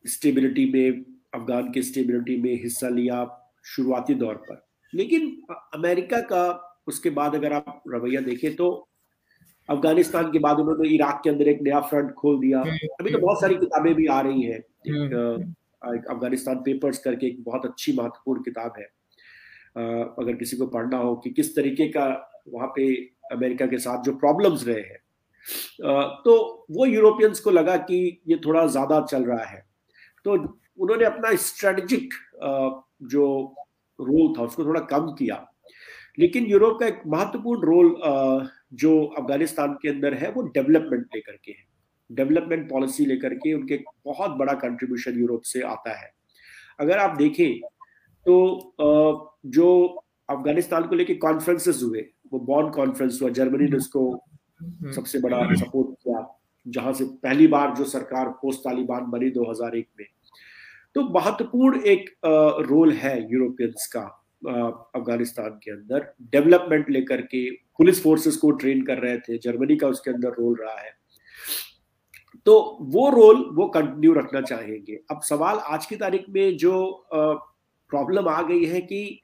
स्टेबिलिटी में अफगान के स्टेबिलिटी में हिस्सा लिया शुरुआती दौर पर। लेकिन अमेरिका का उसके बाद अगर आप रवैया देखें तो अफ़गानिस्तान के बाद उन्होंने इराक के अंदर एक नया फ्रंट खोल दिया। हम्म, अभी तो बहुत सारी किताबें भी आ रही हैं। हम्म। एक अफ़गानिस्तान पेपर्स करके एक बहुत अच्छी महत्वपूर्ण किताब है। अगर किसी को पढ़ना हो कि किस तरीके का वहाँ पे अमेरिका के साथ जो प्रॉब्लम्स रहे हैं। तो वो यूरोपियंस को लगा कि ये थोड़ा ज़्यादा चल रहा है। तो उन्होंने अपना स्ट्रेटजिक जो रोल था उसको थोड़ा कम किया। लेकिन यूरोप का एक महत्वपूर्ण रोल जो अफ़गानिस्तान के अंदर है वो डेवलपमेंट लेकर के है। डेवलपमेंट पॉलिसी लेकर के उनके बहुत बड़ा कंट्रीब्यूशन यूरोप से आता है। अगर आप देखें तो जो अफ़गानिस्तान को लेके कॉन्फ्रेंसेस हुए वो बॉन्ड कॉन्फ्रेंस हुआ जर्मनी ने उसको हम्म। सबसे बड़ा सपोर्ट किया जहाँ से पहली बार जो सरकार पोस्ट तालिबान बनी 2001 में। तो महत्वपूर्ण एक रोल है यूरोपियंस का अफ़गानिस्तान के अंदर। डेवलपमेंट लेकर के पुलिस फोर्सेस को ट्रेन कर रहे थे जर्मनी का उसके अंदर रोल रहा है। तो वो रोल वो कंटिन्यू रखना चाहेंगे। अब सवाल आज की तारीख में जो प्रॉब्लम आ गई है कि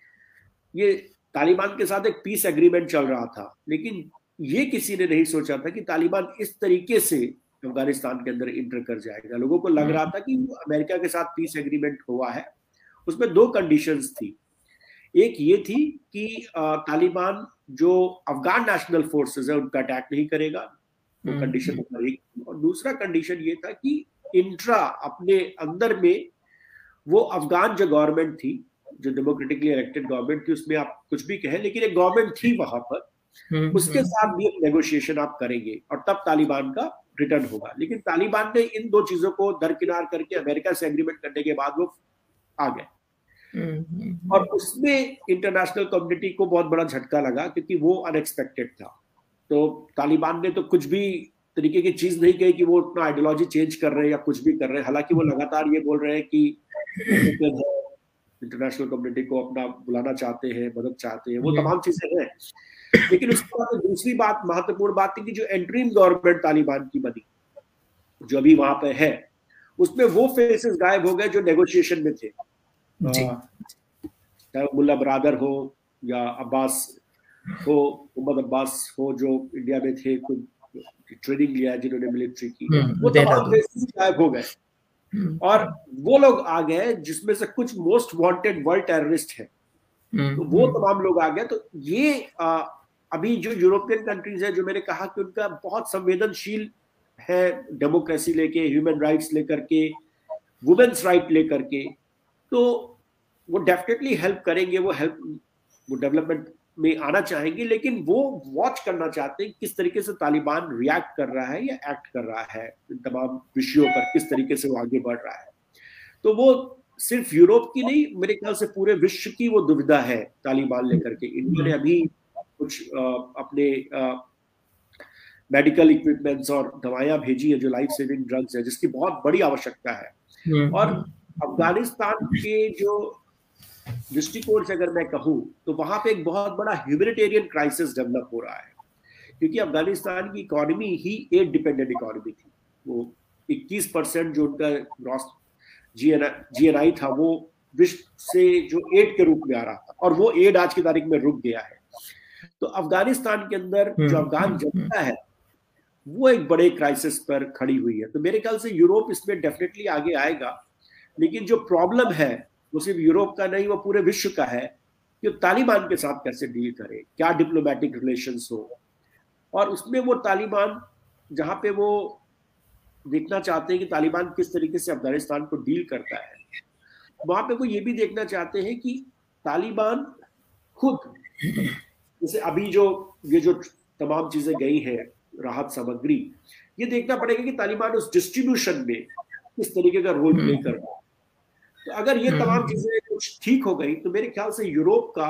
ये तालिबान के साथ एक पीस एग्रीमेंट चल रहा था लेकिन ये किसी ने नहीं सोचा था कि तालिबान इस तरीके से अफ़गानिस्तान के अंदर इंटर कर जाएगा। लोगों को लग रहा था कि अमेरिका के साथ पीस एग्रीमेंट हुआ है। उसमें दो कंडीशंस थी। एक ये थी कि तालिबान जो अफगान नेशनल फोर्सेस है उनका अटैक नहीं करेगा वो कंडीशन हम्म, नंबर एक और दूसरा कंडीशन ये था कि इंट्रा अपने अंदर में वो अफगान जो गवर्नमेंट थी जो डेमोक्रेटिकली इलेक्टेड गवर्नमेंट थी उसमें आप कुछ भी कहें लेकिन एक गवर्नमेंट थी वहाँ पर हम्म, उसके हम्म। साथ भी एक नेगोशिएशन आप करेंगे और तब तालिबान का रिटर्न होगा। लेकिन तालिबान ने इन दो चीज़ों को दरकिनार करके अमेरिका से एग्रीमेंट करने के बाद वो आ गए। और उसमें इंटरनेशनल कम्युनिटी को बहुत बड़ा झटका लगा क्योंकि वो अनएक्सपेक्टेड था। तो तालिबान ने तो कुछ भी तरीके की चीज़ नहीं कही कि वो अपना आइडियोलॉजी चेंज कर रहे हैं या कुछ भी कर रहे हैं। हालाँकि वो लगातार ये बोल रहे हैं कि इंटरनेशनल कम्युनिटी को अपना बुलाना चाहते हैं मदद चाहते हैं वो तमाम चीज़ें हैं। लेकिन उसके बाद दूसरी बात महत्वपूर्ण बात थी कि जो एंट्रीम गवर्नमेंट तालिबान की बनी जो अभी वहाँ पे है उसमें वो फेसेस गायब हो गए जो नेगोशिएशन में थे। चाहे मुल्ला बरादर हो या अब्बास हो मोहम्मद अब्बास हो जो इंडिया में थे ट्रेनिंग लिया जिन्होंने मिलिट्री की। हम्म, वो तमाम गायब हो गए। हम्म। और वो लोग आ गए जिसमें से कुछ मोस्ट वांटेड वर्ल्ड टेररिस्ट है। हम्म, तो वो तमाम लोग आ गए। तो ये आ, अभी जो यूरोपियन कंट्रीज़ है जो मैंने कहा कि उनका बहुत संवेदनशील है डेमोक्रेसी लेके ह्यूमन राइट्स लेकर के वुमेन्स राइट लेकर के तो वो डेफिनेटली हेल्प करेंगे वो हेल्प वो डेवलपमेंट में आना चाहेंगे लेकिन वो वॉच करना चाहते हैं किस तरीके से तालिबान रिएक्ट कर रहा है या एक्ट कर रहा है तमाम विषयों पर किस तरीके से वो आगे बढ़ रहा है। तो वो सिर्फ़ यूरोप की नहीं मेरे ख्याल से पूरे विश्व की वो दुविधा है तालिबान लेकर के। इंडिया ने अभी कुछ आ, अपने मेडिकल इक्विपमेंट्स और दवाइयाँ भेजी है जो लाइफ सेविंग ड्रग्स है जिसकी बहुत बड़ी आवश्यकता है। हम्म, और हम्म। अफ़गानिस्तान के जो दृष्टिकोण से अगर मैं कहूँ तो वहाँ पे एक बहुत बड़ा ह्यूमनिटेरियन क्राइसिस डेवलप हो रहा है। क्योंकि अफ़गानिस्तान की इकोनॉमी ही एड डिपेंडेंट इकोनॉमी थी। वो 21 परसेंट जो उनका ग्रॉस जी जीएनआई था वो विश्व से जो एड के रूप में आ रहा था। और वो एड आज की तारीख में रुक गया है। तो अफ़गानिस्तान के अंदर जो हम्म, अफगान हम्म, जनता है वो एक बड़े क्राइसिस पर खड़ी हुई है। तो मेरे ख्याल से यूरोप इसमें डेफिनेटली आगे आएगा। लेकिन जो प्रॉब्लम है वो सिर्फ़ यूरोप का नहीं वो पूरे विश्व का है कि तालिबान के साथ कैसे डील करे क्या डिप्लोमेटिक रिलेशन हो। और उसमें वो तालिबान जहाँ पे वो देखना चाहते हैं कि तालिबान किस तरीके से अफ़गानिस्तान को डील करता है वहाँ पे वो ये भी देखना चाहते हैं कि तालिबान खुद जैसे अभी जो ये जो तमाम चीज़ें गई हैं राहत सामग्री ये देखना पड़ेगा कि तालिबान उस डिस्ट्रीब्यूशन में किस तरीके का रोल प्ले कर रहा है। तो अगर ये तमाम हम्म। चीज़ें कुछ ठीक हो गई तो मेरे ख्याल से यूरोप का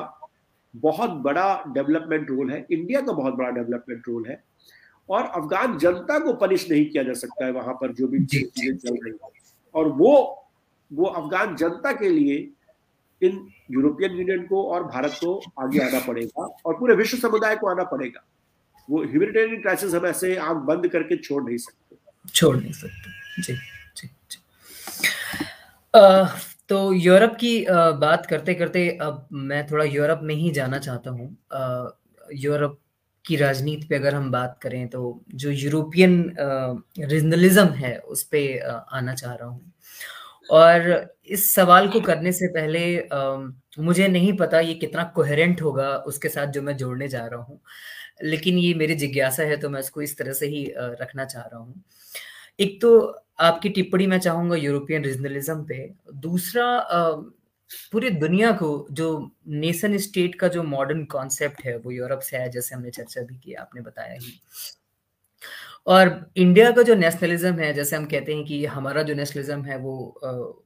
बहुत बड़ा डेवलपमेंट रोल है। इंडिया का बहुत बड़ा डेवलपमेंट रोल है। और अफगान जनता को पनिश नहीं किया जा सकता है वहाँ पर जो भी चीज़ें चल रही है। और वो वो अफगान जनता के लिए इन यूरोपियन यूनियन को और भारत को आगे आना पड़ेगा और पूरे विश्व समुदाय को आना पड़ेगा। वो ह्यूमनिटेरियन क्राइसिस हम ऐसे आँख बंद करके छोड़ नहीं सकते। छोड़ नहीं सकते। जी तो यूरोप की बात करते करते अब मैं थोड़ा यूरोप में ही जाना चाहता हूँ। यूरोप की राजनीति पे अगर हम बात करें तो जो यूरोपियन रीजनलिज्म है उस पर आना चाह रहा हूँ। और इस सवाल को करने से पहले मुझे नहीं पता ये कितना कोहेरेंट होगा उसके साथ जो मैं जोड़ने जा रहा हूँ। लेकिन ये मेरी जिज्ञासा है तो मैं इसको इस तरह से ही रखना चाह रहा हूँ। एक तो आपकी टिप्पणी मैं चाहूँगा यूरोपियन रीजनलिज्म पे। दूसरा पूरी दुनिया को जो नेशन स्टेट का जो मॉडर्न कॉन्सेप्ट है, वो यूरोप से है, जैसे हमने चर्चा भी की, आपने बताया ही। और इंडिया का जो नेशनलिज्म है, जैसे हम कहते हैं कि हमारा जो नेशनलिज्म है, वो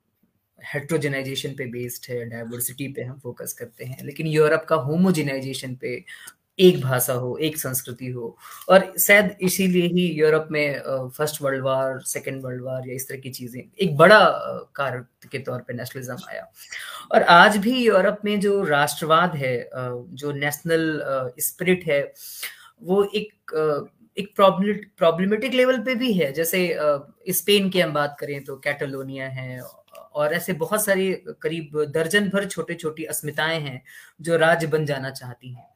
हेट्रोजेनाइजेशन पे बेस्ड है डाइवर्सिटी पे हम फोकस करते हैं। लेकिन यूरोप का होमोजेनाइजेशन पे एक भाषा हो, एक संस्कृति हो। और शायद इसीलिए ही यूरोप में first world war second world war या इस तरह की चीज़ें, एक बड़ा कारण के तौर पे नेशनलिज्म आया। और आज भी यूरोप में जो राष्ट्रवाद है जो नेशनल स्पिरिट है, वो एक एक प्रॉब्लमेटिक लेवल पे भी है। जैसे स्पेन की हम बात करें तो कैटलोनिया है, और ऐसे बहुत सारी करीब दर्जन भर छोटे छोटी अस्मिताएँ हैं जो राज्य बन जाना चाहती हैं।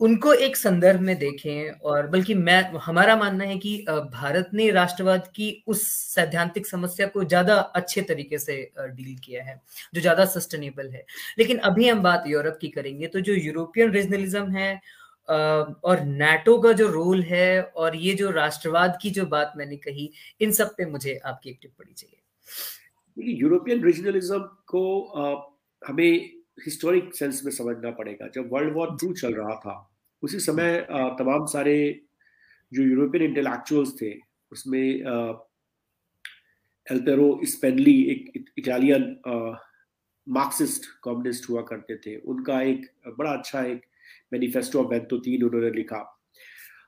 उनको एक संदर्भ में देखें और बल्कि मैं, हमारा मानना है कि भारत ने राष्ट्रवाद की उस सैद्धांतिक समस्या को ज़्यादा अच्छे तरीके से डील किया है, जो ज़्यादा सस्टेनेबल है। लेकिन अभी हम बात यूरोप की करेंगे तो जो यूरोपियन रीजनलिज्म है और नाटो का जो रोल है और ये जो राष्ट्रवाद की जो बात मैंने कही, इन सब पे मुझे आपकी एक टिप्पणी चाहिए। यूरोपियन रीजनलिज्म को हमें हिस्टोरिक सेंस में समझना पड़ेगा। जब वर्ल्ड वॉर टू चल रहा था उसी समय तमाम सारे जो यूरोपियन इंटेलेक्चुअल्स थे उसमें एल्टेरो स्पेनली एक इटालियन मार्क्सिस्ट कम्युनिस्ट हुआ करते थे। उनका एक बड़ा अच्छा एक मैनिफेस्टो ऑफ़ बेंतो तीन उन्होंने लिखा।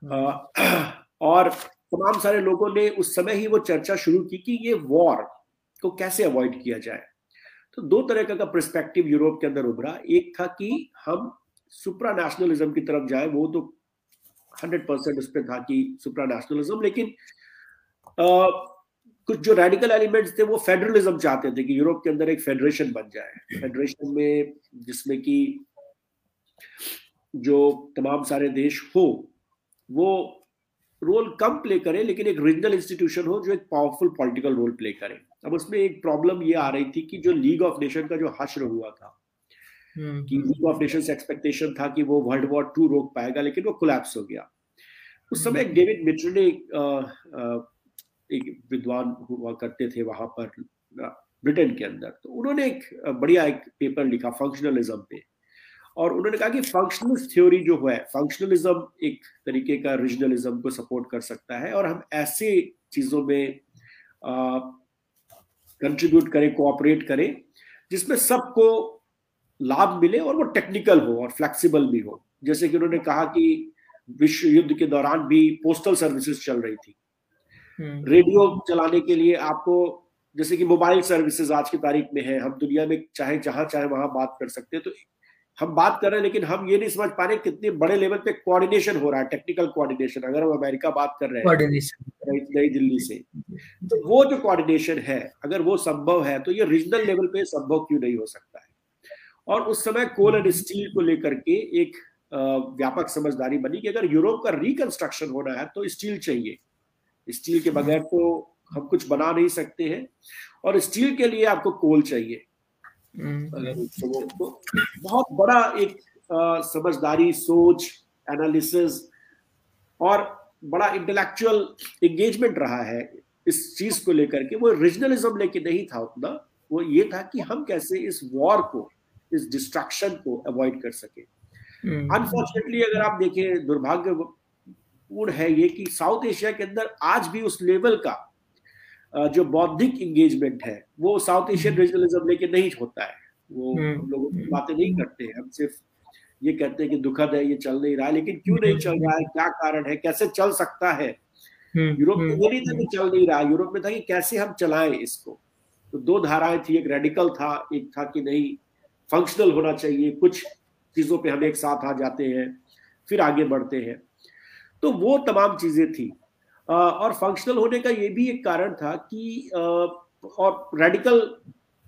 हम्म। और तमाम सारे लोगों ने उस समय ही वो चर्चा शुरू की कि ये वॉर को कैसे अवॉइड किया जाए। तो दो तरह का परस्पेक्टिव यूरोप के अंदर उभरा। एक था कि हम सुप्रा नेशनलिज्म की तरफ़ जाए वो तो हंड्रेड परसेंट उस पर था कि सुप्रा नेशनलिज्म लेकिन आ, कुछ जो रेडिकल एलिमेंट्स थे वो फेडरलिज्म चाहते थे कि यूरोप के अंदर एक फेडरेशन बन जाए। फेडरेशन में जिसमें कि जो तमाम सारे देश हो वो रोल कम प्ले करें लेकिन एक रीजनल इंस्टीट्यूशन हो जो एक पावरफुल पॉलिटिकल रोल प्ले करे। अब उसमें एक प्रॉब्लम ये आ रही थी कि जो लीग ऑफ़ नेशन का जो हश्र हुआ था हम्म, कि लीग ऑफ़ नेशन एक्सपेक्टेशन था कि वो वर्ल्ड वॉर टू रोक पाएगा लेकिन वो कोलैप्स हो गया। उस समय डेविड मिट्र ने एक एक विद्वान हुआ करते थे वहाँ पर ब्रिटेन के अंदर। तो उन्होंने एक बढ़िया एक पेपर लिखा फंक्शनलिज्म पे। और उन्होंने कहा कि फंक्शनल थ्योरी जो है फंक्शनलिज्म एक तरीके का रीजनलिज्म को सपोर्ट कर सकता है और हम ऐसे चीज़ों में कंट्रीब्यूट करे कोऑपरेट करे जिसमें सबको लाभ मिले और वो टेक्निकल हो और फ्लेक्सिबल भी हो जैसे कि उन्होंने कहा कि विश्व युद्ध के दौरान भी पोस्टल सर्विसेज़ चल रही थी रेडियो हम्म। चलाने के लिए आपको जैसे कि मोबाइल सर्विसेज़ आज की तारीख में है हम दुनिया में चाहे जहाँ चाहे वहाँ बात कर सकते हैं तो हम बात कर रहे हैं लेकिन हम ये नहीं समझ पा रहे कितने बड़े लेवल पे कोऑर्डिनेशन हो रहा है टेक्निकल कोऑर्डिनेशन अगर हम अमेरिका बात कर रहे हैं। नई दिल्ली से। तो वो जो कोऑर्डिनेशन है अगर वो संभव है तो ये रीजनल लेवल पे संभव क्यों नहीं हो सकता है? और उस समय कोल एंड स्टील को लेकर के एक व्यापक समझदारी बनी कि अगर यूरोप का रिकंस्ट्रक्शन होना है तो स्टील चाहिए। स्टील के बगैर तो हम कुछ बना नहीं सकते हैं। और स्टील के लिए आपको कोल चाहिए। तो बहुत बड़ा एक समझदारी सोच एनालिसिस और बड़ा इंटेलेक्चुअल एंगेजमेंट रहा है इस चीज़ को लेकर के। वो रीजनलिज्म लेके नहीं था उतना। वो ये था कि हम कैसे इस वॉर को इस डिस्ट्रक्शन को अवॉइड कर सके। Unfortunately hmm. अगर आप देखें दुर्भाग्यपूर्ण है ये कि साउथ एशिया के अंदर आज भी उस लेवल का जो बौद्धिक इंगेजमेंट है वो साउथ एशियन रीजनलिज्म लेके नहीं होता है। वो हम्म। हम लोग बातें नहीं करते हैं। हम सिर्फ़ ये कहते हैं कि दुखद है ये चल नहीं रहा है लेकिन क्यों नहीं चल रहा है क्या कारण है कैसे चल सकता है? हम्म, यूरोप में हम्म, ये नहीं था कि चल नहीं रहा यूरोप में था कि कैसे हम चलाएँ इसको। तो दो धाराएँ थी एक रेडिकल था एक था कि नहीं फंक्शनल होना चाहिए कुछ चीज़ों पे हम एक साथ आ जाते हैं फिर आगे बढ़ते हैं। तो वो तमाम चीज़ें थी। और फंक्शनल होने का ये भी एक कारण था कि और रेडिकल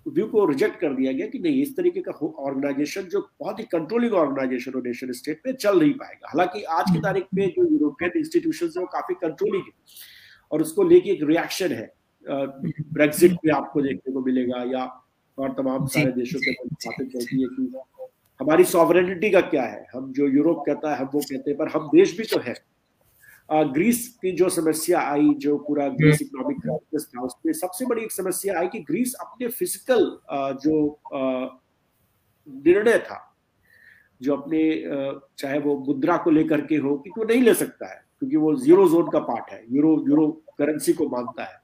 व्यू को रिजेक्ट कर दिया गया कि नहीं इस तरीके का ऑर्गेनाइजेशन जो बहुत ही कंट्रोलिंग ऑर्गेनाइजेशन हो नेशन स्टेट में चल नहीं पाएगा। हालाँकि आज की तारीख में जो यूरोपियन इंस्टीट्यूशन है वो काफ़ी कंट्रोलिंग है और उसको लेके एक रिएक्शन है। ब्रेग्जिट पे आपको देखने को मिलेगा या और तमाम सारे देशों के बातें चलती है कि हमारी सॉवरेनिटी का क्या है? हम जो यूरोप कहता है हम वो कहते हैं पर हम देश भी तो है। ग्रीस की जो समस्या आई जो पूरा ग्रीस इकोनॉमिक क्राइसिस था उसमें सबसे बड़ी एक समस्या आई कि ग्रीस अपने फ़िज़िकल जो निर्णय था जो अपने चाहे वो मुद्रा को लेकर के हो कि वो नहीं ले सकता है क्योंकि वो ज़ीरो जोन का पार्ट है यूरो यूरो करेंसी को मानता है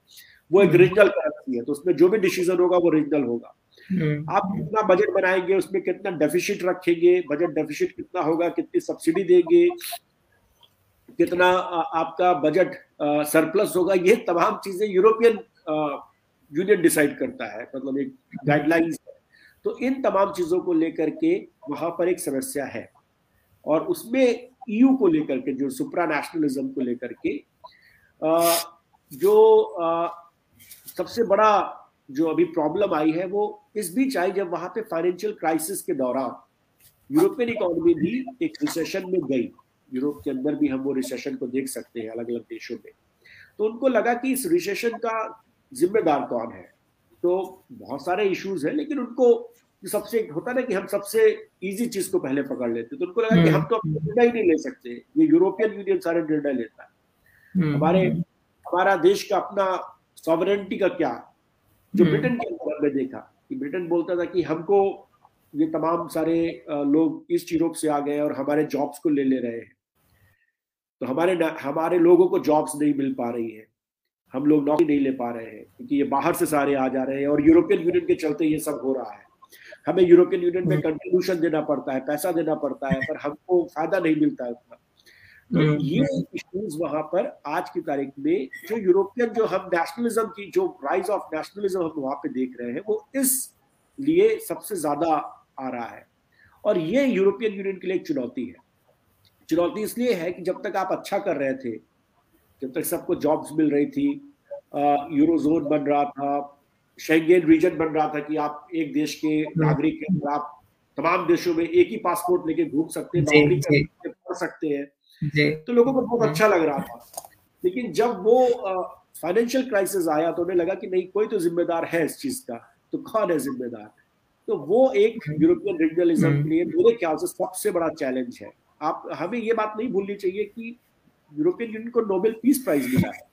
वो एक रीजनल करेंसी है तो उसमें जो भी डिसीज़न होगा वो रीजनल होगा। हम्म। आप कितना बजट बनाएँगे उसमें कितना डेफिसिट रखेंगे बजट डेफिसिट कितना होगा कितनी सब्सिडी देंगे कितना आपका बजट सरप्लस होगा, ये तमाम चीज़ें यूरोपियन यूनियन डिसाइड करता है मतलब एक गाइडलाइंस है। तो इन तमाम चीज़ों को लेकर के वहाँ पर एक समस्या है और उसमें ईयू को लेकर के, जो सुप्रा नेशनलिज्म को लेकर के जो सबसे बड़ा जो अभी प्रॉब्लम आई है, वो इस बीच आई जब वहाँ पे फाइनेंशियल क्राइसिस के दौरान यूरोपियन इकोनॉमी भी एक रिसेशन में गई। यूरोप के अंदर भी हम वो रिसेशन को देख सकते हैं अलग अलग देशों में। तो उनको लगा कि इस रिसेशन का जिम्मेदार कौन है? तो बहुत सारे इश्यूज़ हैं लेकिन उनको सबसे होता ना कि हम सबसे इजी चीज़ को पहले पकड़ लेते। तो उनको लगा कि हम तो अपना निर्णय ही नहीं ले सकते। ये यूरोपियन यूनियन सारे निर्णय लेता है। हम्म। हमारे हमारा देश का अपना सॉवरेंटी का क्या? जो हम्म। ब्रिटेन के अंदर हमने देखा कि ब्रिटेन बोलता था कि हमको ये तमाम सारे लोग ईस्ट यूरोप से आ गए और हमारे जॉब्स को ले ले रहे हैं। तो हमारे हमारे लोगों को जॉब्स नहीं मिल पा रही है। हम लोग नौकरी नहीं ले पा रहे हैं क्योंकि ये बाहर से सारे आ जा रहे हैं और यूरोपियन यूनियन के चलते ये सब हो रहा है। हमें यूरोपियन यूनियन में कंट्रीब्यूशन हम्म। देना पड़ता है पैसा देना पड़ता है पर हमको फ़ायदा नहीं मिलता है उतना। तो हम्म। ये इश्यूज़ वहाँ पर आज की तारीख में जो यूरोपियन जो हम नेशनलिज्म की जो राइज ऑफ़ नेशनलिज्म हम वहाँ पे देख रहे हैं वो इस लिए सबसे ज़्यादा आ रहा है। और ये यूरोपियन यूनियन के लिए एक चुनौती है। चुनौती इसलिए है कि जब तक आप अच्छा कर रहे थे जब तक सबको जॉब्स मिल रही थी यूरोजोन बन रहा था शेंगेन रीजन बन रहा था कि आप एक देश के नागरिक हैं आप तमाम देशों में एक ही पासपोर्ट लेके घूम सकते हैं नौकरी कर सकते हैं तो लोगों को बहुत अच्छा लग रहा था। लेकिन जब वो फाइनेंशियल क्राइसिस आया तो उन्हें लगा कि नहीं कोई तो जिम्मेदार है इस चीज़ का तो कौन है जिम्मेदार? तो वो एक यूरोपियन रीजनलिज्म के लिए मेरे ख्याल से सबसे बड़ा चैलेंज है। आप हमें ये बात नहीं भूलनी चाहिए कि यूरोपियन यूनियन को नोबेल पीस प्राइज मिला है।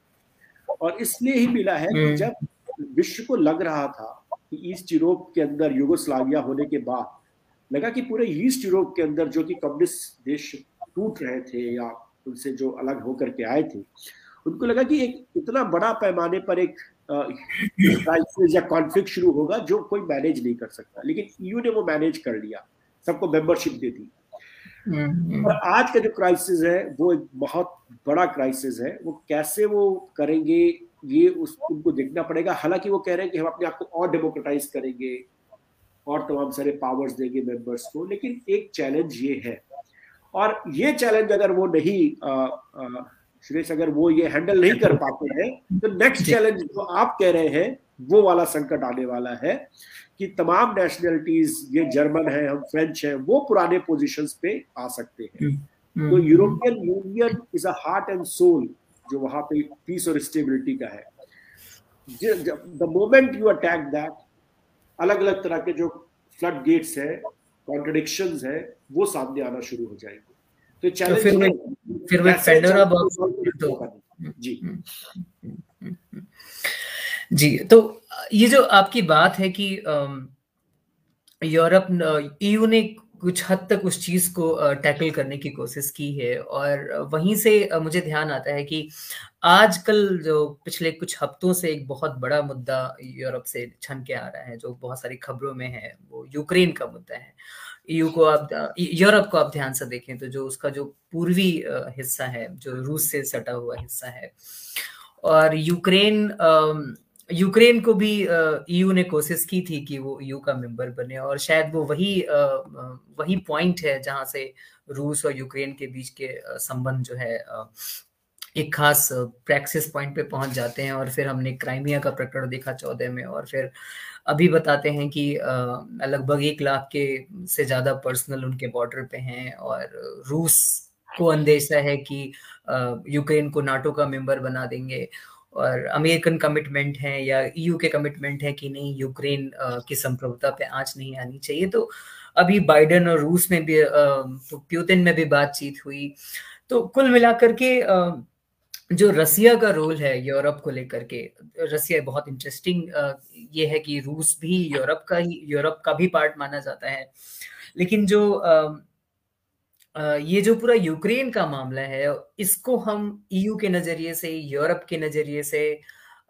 और इसलिए ही मिला है कि हम्म। जब विश्व को लग रहा था कि ईस्ट यूरोप के अंदर युगोस्लाविया होने के बाद लगा कि पूरे ईस्ट यूरोप के अंदर जो कि कम्युनिस्ट देश टूट रहे थे या उनसे जो अलग होकर के आए थे उनको लगा कि एक इतना बड़ा पैमाने पर एक क्राइसिस या कॉन्फ्लिक्ट शुरू होगा जो कोई मैनेज नहीं कर सकता। लेकिन ईयू ने वो मैनेज कर लिया। सबको मेंबरशिप दे दी। और आज का जो क्राइसिस है वो एक बहुत बड़ा क्राइसिस है। वो कैसे वो करेंगे ये उस उनको देखना पड़ेगा। हालाँकि वो कह रहे हैं कि हम अपने आप को और डेमोक्रेटाइज करेंगे और तमाम सारे पावर्स देंगे मेंबर्स को लेकिन एक चैलेंज ये है। और ये चैलेंज अगर वो नहीं सुरेश अगर वो ये हैंडल नहीं कर पाते हैं तो नेक्स्ट चैलेंज जो आप कह रहे हैं वो वाला संकट आने वाला है। कि तमाम नेशनलिटीज ये जर्मन है हम फ्रेंच है वो पुराने पोजीशंस पे आ सकते हैं। हम्म, तो European Union is a heart and soul जो वहाँ पे पीस और स्टेबिलिटी का है। The moment you attack that अलग अलग तरह के जो फ्लड गेट्स है कॉन्ट्रडिक्शन है वो सामने आना शुरू हो जाएँगे। तो चैलेंज तो फिर फिर वो फेडोरा तो जी। जी तो ये जो आपकी बात है कि यूरोप ईयू ने कुछ हद तक उस चीज़ को टैकल करने की कोशिश की है और वहीं से मुझे ध्यान आता है कि आजकल जो पिछले कुछ हफ्तों से एक बहुत बड़ा मुद्दा यूरोप से छन के आ रहा है, जो बहुत सारी खबरों में है, वो यूक्रेन का मुद्दा है। यू को आप यूरोप को आप ध्यान से देखें तो जो उसका जो पूर्वी हिस्सा है, जो रूस से सटा हुआ हिस्सा है और यूक्रेन यूक्रेन को भी ईयू ने कोशिश की थी कि वो ईयू का मेंबर बने और शायद वो वही वही पॉइंट है जहाँ से रूस और यूक्रेन के बीच के संबंध जो है एक खास प्रैक्सिस पॉइंट पे पहुँच जाते हैं और फिर हमने क्राइमिया का प्रकरण देखा चौदह में और फिर अभी बताते हैं कि लगभग एक लाख के से ज़्यादा पर्सनल उनके बॉर्डर पे हैं और रूस को अंदेशा है कि यूक्रेन को नाटो का मेंबर बना देंगे। और अमेरिकन कमिटमेंट है या ईयू के कमिटमेंट है कि नहीं यूक्रेन की संप्रभुता पे आँच नहीं आनी चाहिए। तो अभी बाइडन और रूस में भी तो प्यूतिन में भी बातचीत हुई। तो कुल मिलाकर के जो रसिया का रोल है यूरोप को लेकर के, रसिया बहुत इंटरेस्टिंग ये है कि रूस भी यूरोप का ही, यूरोप का भी पार्ट माना जाता है। लेकिन जो ये जो पूरा यूक्रेन का मामला है, इसको हम ईयू के नज़रिए से, यूरोप के नज़रिए से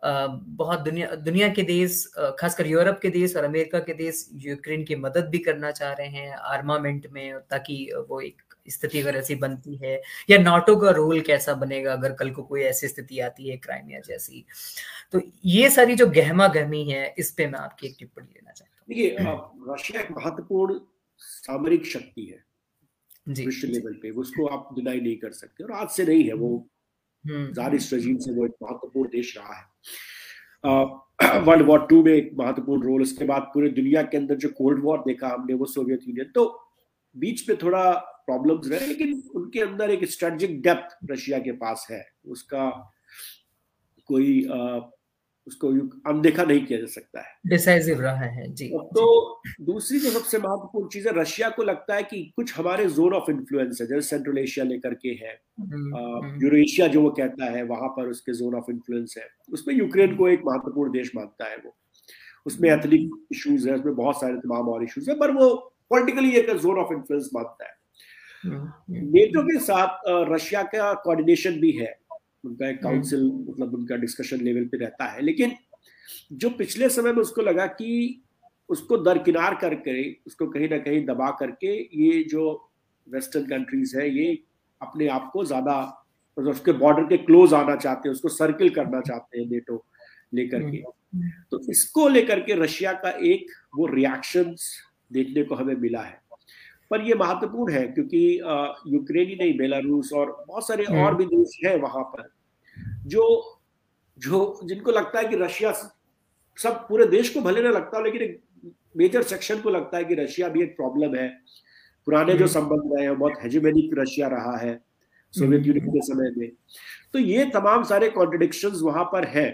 बहुत दुनिया दुनिया के देश खासकर यूरोप के देश और अमेरिका के देश यूक्रेन की मदद भी करना चाह रहे हैं आर्मामेंट में, ताकि वो एक स्थिति अगर ऐसी बनती है, या नाटो का रोल कैसा बनेगा अगर कल को कोई ऐसी स्थिति आती है क्राइमिया जैसी। तो ये सारी जो गहमा गहमी है, इस पे मैं आपकी एक टिप्पणी लेना चाहता हूँ। देखिए रशिया एक महत्वपूर्ण सामरिक शक्ति है। विश्व लेवल पे उसको आप डिनाई नहीं कर सकते। और आज से नहीं है वो हम्म। जारिस रजीम से वो एक महत्वपूर्ण देश रहा है। वर्ल्ड वॉर टू में एक महत्वपूर्ण रोल उसके बाद पूरे दुनिया के अंदर जो कोल्ड वॉर देखा हमने वो सोवियत यूनियन तो बीच में थोड़ा प्रॉब्लम्स रहे लेकिन उनके अंदर एक स्ट्रेटजिक डेप्थ रशिया के पास है। उसका कोई उसको अनदेखा नहीं किया जा सकता है। डिसाइसिव रहा है जी तो दूसरी जो सबसे महत्वपूर्ण चीज़ है रशिया को लगता है कि कुछ हमारे जोन ऑफ़ इन्फ्लुएंस है जैसे सेंट्रल एशिया लेकर के है यूरोशिया हम्म, हम्म। जो वो कहता है वहाँ पर उसके जोन ऑफ़ इन्फ्लुएंस है। उसमें यूक्रेन को एक महत्वपूर्ण देश मानता है वो। उसमें एथनिक इश्यूज़ है उसमें बहुत सारे तमाम और इश्यूज़ है पर वो पॉलिटिकली एक जोन ऑफ़ इन्फ्लुएंस मानता है। नेटो हम्म, के साथ रशिया का कोऑर्डिनेशन भी है। उनका एक काउंसिल हम्म। मतलब उनका डिस्कशन लेवल पे रहता है लेकिन जो पिछले समय में उसको लगा कि उसको दरकिनार करके उसको कहीं ना कहीं दबा करके ये जो वेस्टर्न कंट्रीज़ है ये अपने आप को ज़्यादा मतलब उसके बॉर्डर के क्लोज आना चाहते हैं उसको सर्किल करना चाहते हैं नेटो लेकर के हम्म। तो इसको लेकर के रशिया का एक वो रिएक्शन देखने को हमें मिला है पर ये महत्वपूर्ण है क्योंकि यूक्रेन ही नहीं बेलारूस और बहुत सारे और हम्म। भी देश हैं वहाँ पर जो जो जिनको लगता है कि रशिया सब पूरे देश को भले ना लगता लेकिन एक मेजर सेक्शन को लगता है कि रशिया भी एक प्रॉब्लम है। पुराने जो हम्म। संबंध रहे हैं बहुत हेजिमेनिक रशिया रहा है सोवियत यूनियन हम्म। के समय में। तो ये तमाम सारे कॉन्ट्रडिक्शन वहाँ पर है।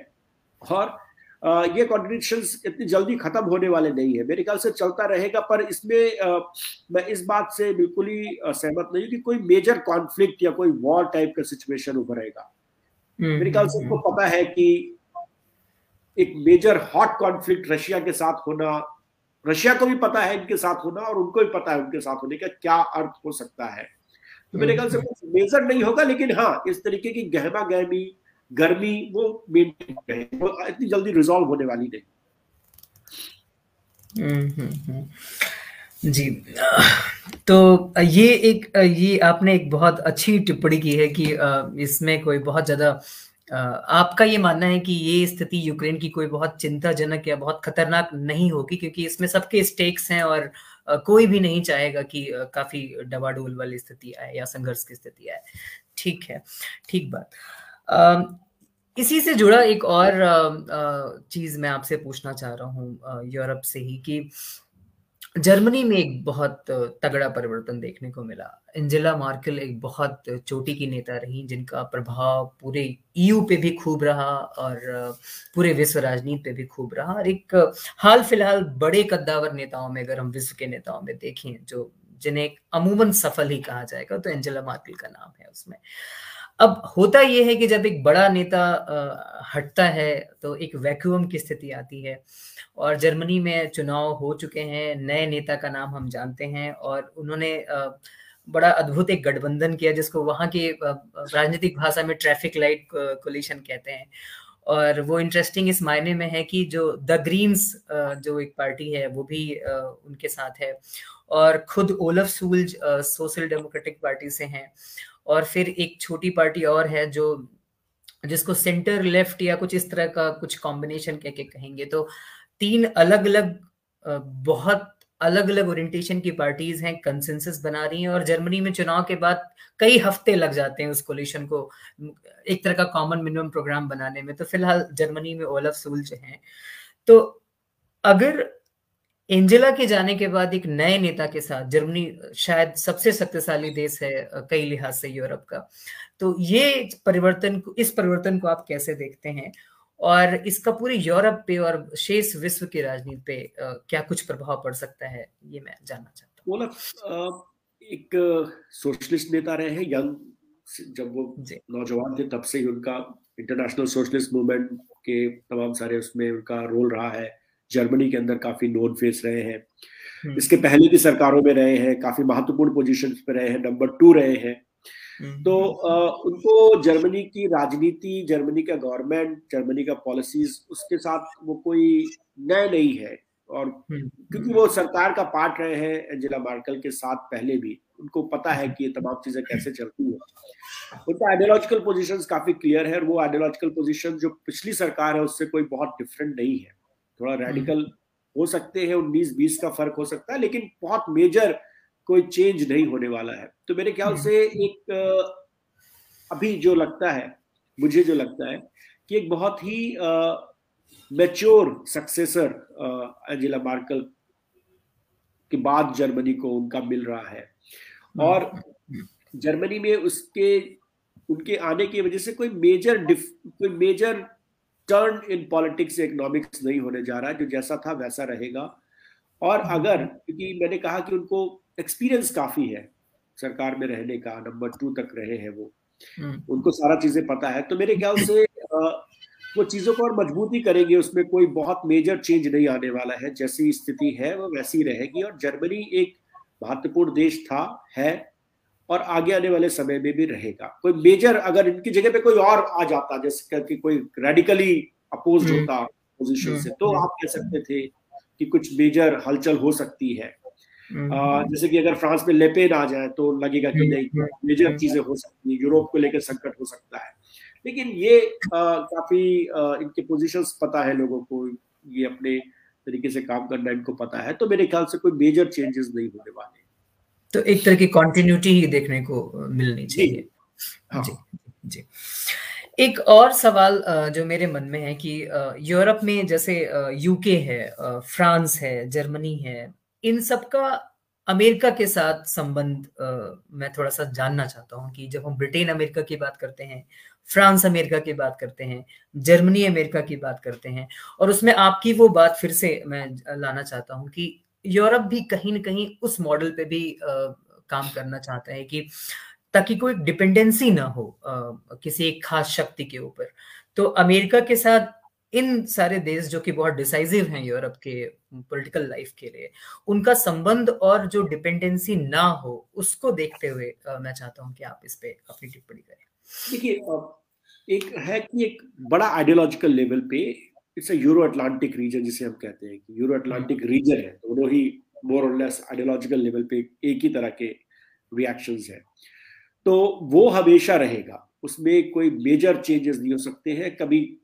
और ये कॉन्ट्रडिक्शन इतनी जल्दी खत्म होने वाले नहीं है। मेरे ख्याल से चलता रहेगा पर इसमें मैं इस बात से बिल्कुल ही सहमत नहीं हूँ कि कोई मेजर कॉन्फ्लिक्ट या कोई वॉर टाइप का सिचुएशन उभरेगा। मेरे ख्याल से हम्म, उसको पता है कि एक मेजर हॉट कॉन्फ्लिक्ट रशिया के साथ होना रशिया को भी पता है इनके साथ होना और उनको भी पता है उनके साथ होने का क्या अर्थ हो सकता है। तो मेरे ख्याल से कुछ मेजर नहीं होगा लेकिन हाँ इस तरीके की गहमा गहमी गर्मी वो मेंटेन वो इतनी जल्दी रिजॉल्व होने वाली नहीं। हम्म, जी तो ये एक ये आपने एक बहुत अच्छी टिप्पणी की है कि इसमें कोई बहुत ज़्यादा आपका ये मानना है कि ये स्थिति यूक्रेन की कोई बहुत चिंताजनक या बहुत खतरनाक नहीं होगी, क्योंकि इसमें सबके स्टेक्स हैं और कोई भी नहीं चाहेगा कि काफ़ी डबाडोल वाली स्थिति आए या संघर्ष की स्थिति आए। ठीक है, ठीक बात। इसी से जुड़ा एक और चीज़ मैं आपसे पूछना चाह रहा हूँ यूरोप से ही कि जर्मनी में एक बहुत तगड़ा परिवर्तन देखने को मिला। एंजेला मार्केल एक बहुत चोटी की नेता रही, जिनका प्रभाव पूरे ईयू पे भी खूब रहा और पूरे विश्व राजनीति पे भी खूब रहा। और एक हाल फ़िलहाल बड़े कद्दावर नेताओं में, अगर हम विश्व के नेताओं में देखें, जो जिन्हें अमूमन सफल ही कहा जाएगा तो एंजेला मार्केल का नाम है उसमें। अब होता यह है कि जब एक बड़ा नेता हटता है तो एक वैक्यूम की स्थिति आती है। और जर्मनी में चुनाव हो चुके हैं, नए नेता का नाम हम जानते हैं और उन्होंने बड़ा अद्भुत एक गठबंधन किया जिसको वहाँ की राजनीतिक भाषा में ट्रैफ़िक लाइट कोलिशन कहते हैं। और वो इंटरेस्टिंग इस मायने में है कि जो द ग्रीन्स जो एक पार्टी है, वो भी उनके साथ है। और खुद Olaf Scholz social democratic party से हैं। और फिर एक छोटी पार्टी और है जो, जिसको सेंटर लेफ़्ट या कुछ इस तरह का कुछ कॉम्बिनेशन कह के कहेंगे। तो तीन अलग अलग बहुत अलग अलग ओरिएंटेशन की पार्टीज़ हैं कंसेंसस बना रही हैं और जर्मनी में चुनाव के बाद कई हफ़्ते लग जाते हैं उस कोलिशन को, एक तरह का कॉमन मिनिमम प्रोग्राम बनाने में। तो फ़िलहाल जर्मनी में ओलफ सूल जो हैं। तो अगर एंजेला के जाने के बाद एक नए नेता के साथ जर्मनी शायद सबसे शक्तिशाली देश है कई लिहाज से यूरोप का। तो ये परिवर्तन इस परिवर्तन को आप कैसे देखते हैं? और इसका पूरे यूरोप पे और शेष विश्व की राजनीति पे क्या कुछ प्रभाव पड़ सकता है ये मैं जानना चाहता हूँ। एक सोशलिस्ट नेता रहे हैं यंग जब वो नौजवान थे तब से ही उनका इंटरनेशनल सोशलिस्ट मूवमेंट के तमाम सारे उसमें उनका रोल रहा है। जर्मनी के अंदर काफ़ी नोन फेस रहे हैं हम्म। इसके पहले भी सरकारों में रहे हैं काफ़ी महत्वपूर्ण पोजीशन पे रहे हैं नंबर टू रहे हैं हम्म। तो उनको जर्मनी की राजनीति जर्मनी का गवर्नमेंट जर्मनी का पॉलिसीज़ उसके साथ वो कोई नए नहीं है और हम्म। क्योंकि वो सरकार का पार्ट रहे हैं एंजेला मार्कल के साथ पहले भी उनको पता है कि ये तमाम चीज़ें कैसे चलती है उनका आइडियोलॉजिकल पोजीशन काफ़ी क्लियर है और वो आइडियोलॉजिकल पोजीशन जो पिछली सरकार है उससे कोई बहुत डिफरेंट नहीं है थोड़ा रेडिकल हम्म। हो सकते हैं उन्नीस बीस का फ़र्क हो सकता है लेकिन बहुत मेजर कोई चेंज नहीं होने वाला है। तो मेरे ख्याल से एक अभी जो लगता है मुझे जो लगता है कि एक बहुत ही मेच्योर सक्सेसर एंजेला मार्कल के बाद जर्मनी को उनका मिल रहा है। और जर्मनी में उसके उनके आने की वजह से कोई मेजर डिफ कोई major turn in politics economics नहीं होने जा रहा है। जो जैसा था वैसा रहेगा। और अगर क्योंकि मैंने कहा कि उनको एक्सपीरियंस काफ़ी है सरकार में रहने का नंबर टू तक रहे हैं वो। हम्म। उनको सारा चीज़ें पता है। तो मेरे ख्याल से वो चीज़ों को और मजबूती करेंगे उसमें कोई बहुत मेजर चेंज नहीं आने वाला है। जैसी स्थिति है वो वैसी रहेगी। और जर्मनी एक महत्वपूर्ण देश था है। और आगे आने वाले समय में भी रहेगा। कोई मेजर अगर इनकी जगह पे कोई और आ जाता जैसे कि कोई रेडिकली अपोज हम्म। होता पोजिशन से तो हम्म। आप कह सकते थे कि कुछ मेजर हलचल हो सकती है। हम्म। जैसे कि अगर फ्रांस में लेपेन आ जाए तो लगेगा कि नहीं मेजर चीज़ें हो सकती है यूरोप को लेकर संकट हो सकता है। लेकिन ये आ, काफ़ी आ, इनके पोजीशंस पता है लोगों को ये अपने तरीके से काम करना इनको पता है। तो मेरे ख्याल से कोई मेजर चेंजेस नहीं होने वाले। तो एक तरह की कॉन्टिन्यूटी ही देखने को मिलनी चाहिए। हाँ। जी जी। एक और सवाल जो मेरे मन में है कि यूरोप में जैसे यूके है फ्रांस है जर्मनी है इन सब का अमेरिका के साथ संबंध मैं थोड़ा सा जानना चाहता हूँ कि जब हम ब्रिटेन अमेरिका की बात करते हैं फ्रांस अमेरिका की बात करते हैं जर्मनी अमेरिका की बात करते हैं और उसमें आपकी वो बात फिर से मैं लाना चाहता हूँ कि यूरोप भी कहीं ना कहीं उस मॉडल पे भी आ, काम करना चाहता है कि ताकि कोई डिपेंडेंसी ना हो आ, किसी एक खास शक्ति के ऊपर। तो अमेरिका के साथ इन सारे देश जो कि बहुत डिसाइसिव हैं यूरोप के पॉलिटिकल लाइफ के लिए उनका संबंध और जो डिपेंडेंसी ना हो उसको देखते हुए आ, मैं चाहता हूँ कि आप इस पे अपनी टिप्पणी करें। देखिए एक है कि एक बड़ा आइडियोलॉजिकल लेवल पे it's a euro Atlantic region जिसे हम कहते हैं कि यूरो अटलांटिक रीजन है। दोनों ही मोर और लेस आइडियोलॉजिकल लेवल पे एक ही तरह के रिएक्शंस है। तो वो हमेशा रहेगा। उसमें कोई मेजर चेंजेस नहीं हो सकते हैं। कभी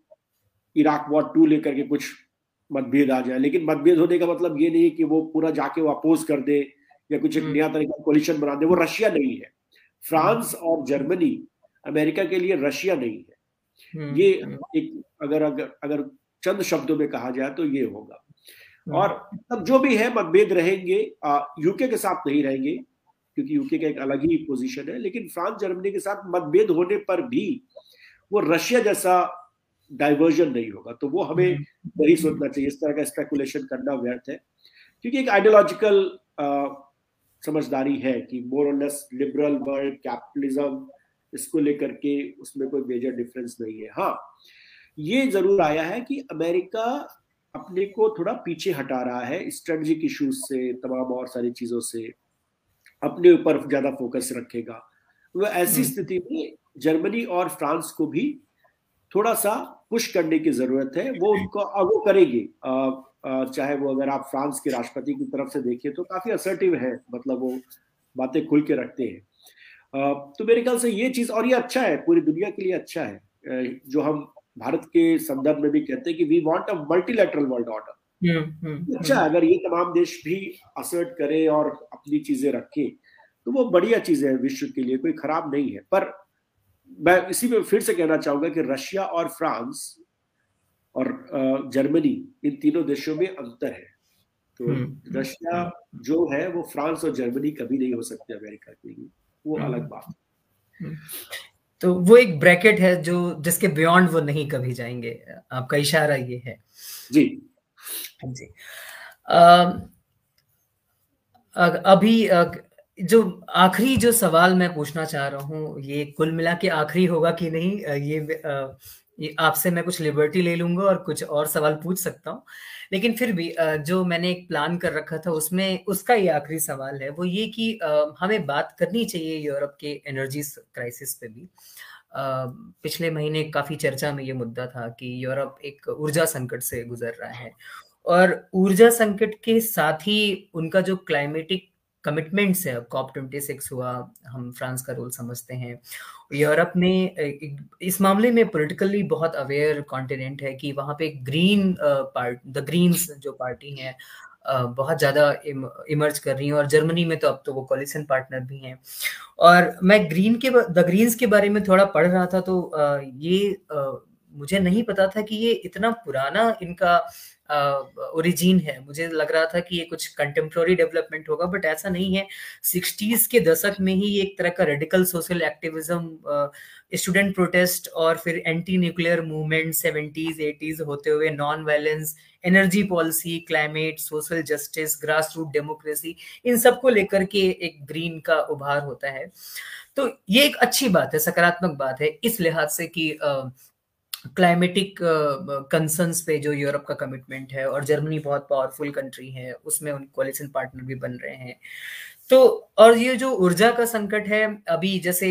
इराक वॉर टू लेकर के कुछ मतभेद आ जाए। लेकिन मतभेद होने का मतलब ये नहीं है कि वो पूरा जाके वो अपोज कर दे या कुछ एक हम्म। नया तरीका का कोलिशन बना दे। वो रशिया नहीं है। फ्रांस और जर्मनी अमेरिका के लिए रशिया नहीं है। हम्म, ये। एक अगर अगर अगर चंद शब्दों में कहा जाए तो ये होगा। और तब जो भी है मतभेद रहेंगे यूके के साथ नहीं रहेंगे क्योंकि यूके का एक अलग ही पोजीशन है लेकिन फ्रांस जर्मनी के साथ मतभेद होने पर भी वो रशिया जैसा डाइवर्जन नहीं होगा। तो वो हमें वही सोचना चाहिए। इस तरह का स्पेकुलेशन करना व्यर्थ है क्योंकि एक आइडियोलॉजिकल समझदारी है कि मोर और लेस लिबरल वर्ल्ड कैपिटलिज्म इसको लेकर के उसमें कोई मेजर डिफरेंस नहीं है। हाँ ये ज़रूर आया है कि अमेरिका अपने को थोड़ा पीछे हटा रहा है स्ट्रेटजिक इश्यूज़ से तमाम और सारी चीज़ों से। अपने ऊपर ज़्यादा फोकस रखेगा। वह ऐसी हम्म। स्थिति में जर्मनी और फ्रांस को भी थोड़ा सा पुश करने की ज़रूरत है। वो उनको वो करेगी। चाहे वो अगर आप फ्रांस के राष्ट्रपति की तरफ़ से देखिए तो काफ़ी असर्टिव है मतलब वो बातें खुल के रखते हैं। तो मेरे ख्याल से ये चीज़ और ये अच्छा है पूरी दुनिया के लिए अच्छा है। जो हम भारत के संदर्भ में भी कहते हैं कि we want a multilateral world order अच्छा अगर ये तमाम देश भी असर्ट करे और अपनी चीज़ें रखें तो वो बढ़िया चीज़ है विश्व के लिए कोई खराब नहीं है पर मैं इसी में फिर से कहना चाहूँगा कि रशिया और फ्रांस और जर्मनी इन तीनों देशों में अंतर है तो हम्म। रशिया जो है वो फ्रांस और जर्मनी कभी नहीं हो सकते अमेरिका के लिए वो हम्म। अलग बात है हम्म। तो वो एक ब्रैकेट है जो जिसके बियॉन्ड वो नहीं कभी जाएँगे। आपका इशारा ये है। जी। जी। आ, अभी जो आखिरी जो सवाल मैं पूछना चाह रहा हूँ ये कुल मिला के आखिरी होगा कि नहीं? ये आपसे मैं कुछ लिबर्टी ले लूँगा और कुछ और सवाल पूछ सकता हूँ। लेकिन फिर भी जो मैंने एक प्लान कर रखा था, उसमें उसका ये आखिरी सवाल है, वो ये कि हमें बात करनी चाहिए यूरोप के एनर्जी क्राइसिस पे भी। पिछले महीने काफ़ी चर्चा में ये मुद्दा था कि यूरोप एक ऊर्जा संकट से गुजर रहा है। और ऊर्जा संकट के साथ ही उनका जो क्लाइमेटिक कमिटमेंट्स है। कॉप ट्वेंटी सिक्स हुआ, हम फ्रांस का रोल समझते हैं। यूरोप में इस मामले में पॉलिटिकली बहुत अवेयर कॉन्टिनेंट है कि वहाँ पे ग्रीन पार्ट द ग्रीन्स जो पार्टी है बहुत ज़्यादा इमर्ज कर रही हैं और जर्मनी में तो अब तो वो कॉलिसन पार्टनर भी हैं। और मैं ग्रीन के द ग्रीन्स के बारे में थोड़ा पढ़ रहा था तो ये मुझे नहीं पता था कि ये इतना पुराना इनका ओरिजिन है। मुझे लग रहा था कि ये कुछ कंटेम्प्रोरी डेवलपमेंट होगा बट ऐसा नहीं है। सिक्सटीज के दशक में ही एक तरह का radical social activism student protest और फिर anti nuclear movement seventies eighties होते हुए non violence energy policy climate social justice grass root democracy इन सबको लेकर के एक ग्रीन का उभार होता है। तो ये एक अच्छी बात है, सकारात्मक बात है, इस लिहाज से कि क्लाइमेटिक कंसर्न्स पे जो यूरोप का कमिटमेंट है और जर्मनी बहुत पावरफुल कंट्री है, उसमें उन कोलिशन पार्टनर भी बन रहे हैं। तो और ये जो ऊर्जा का संकट है, अभी जैसे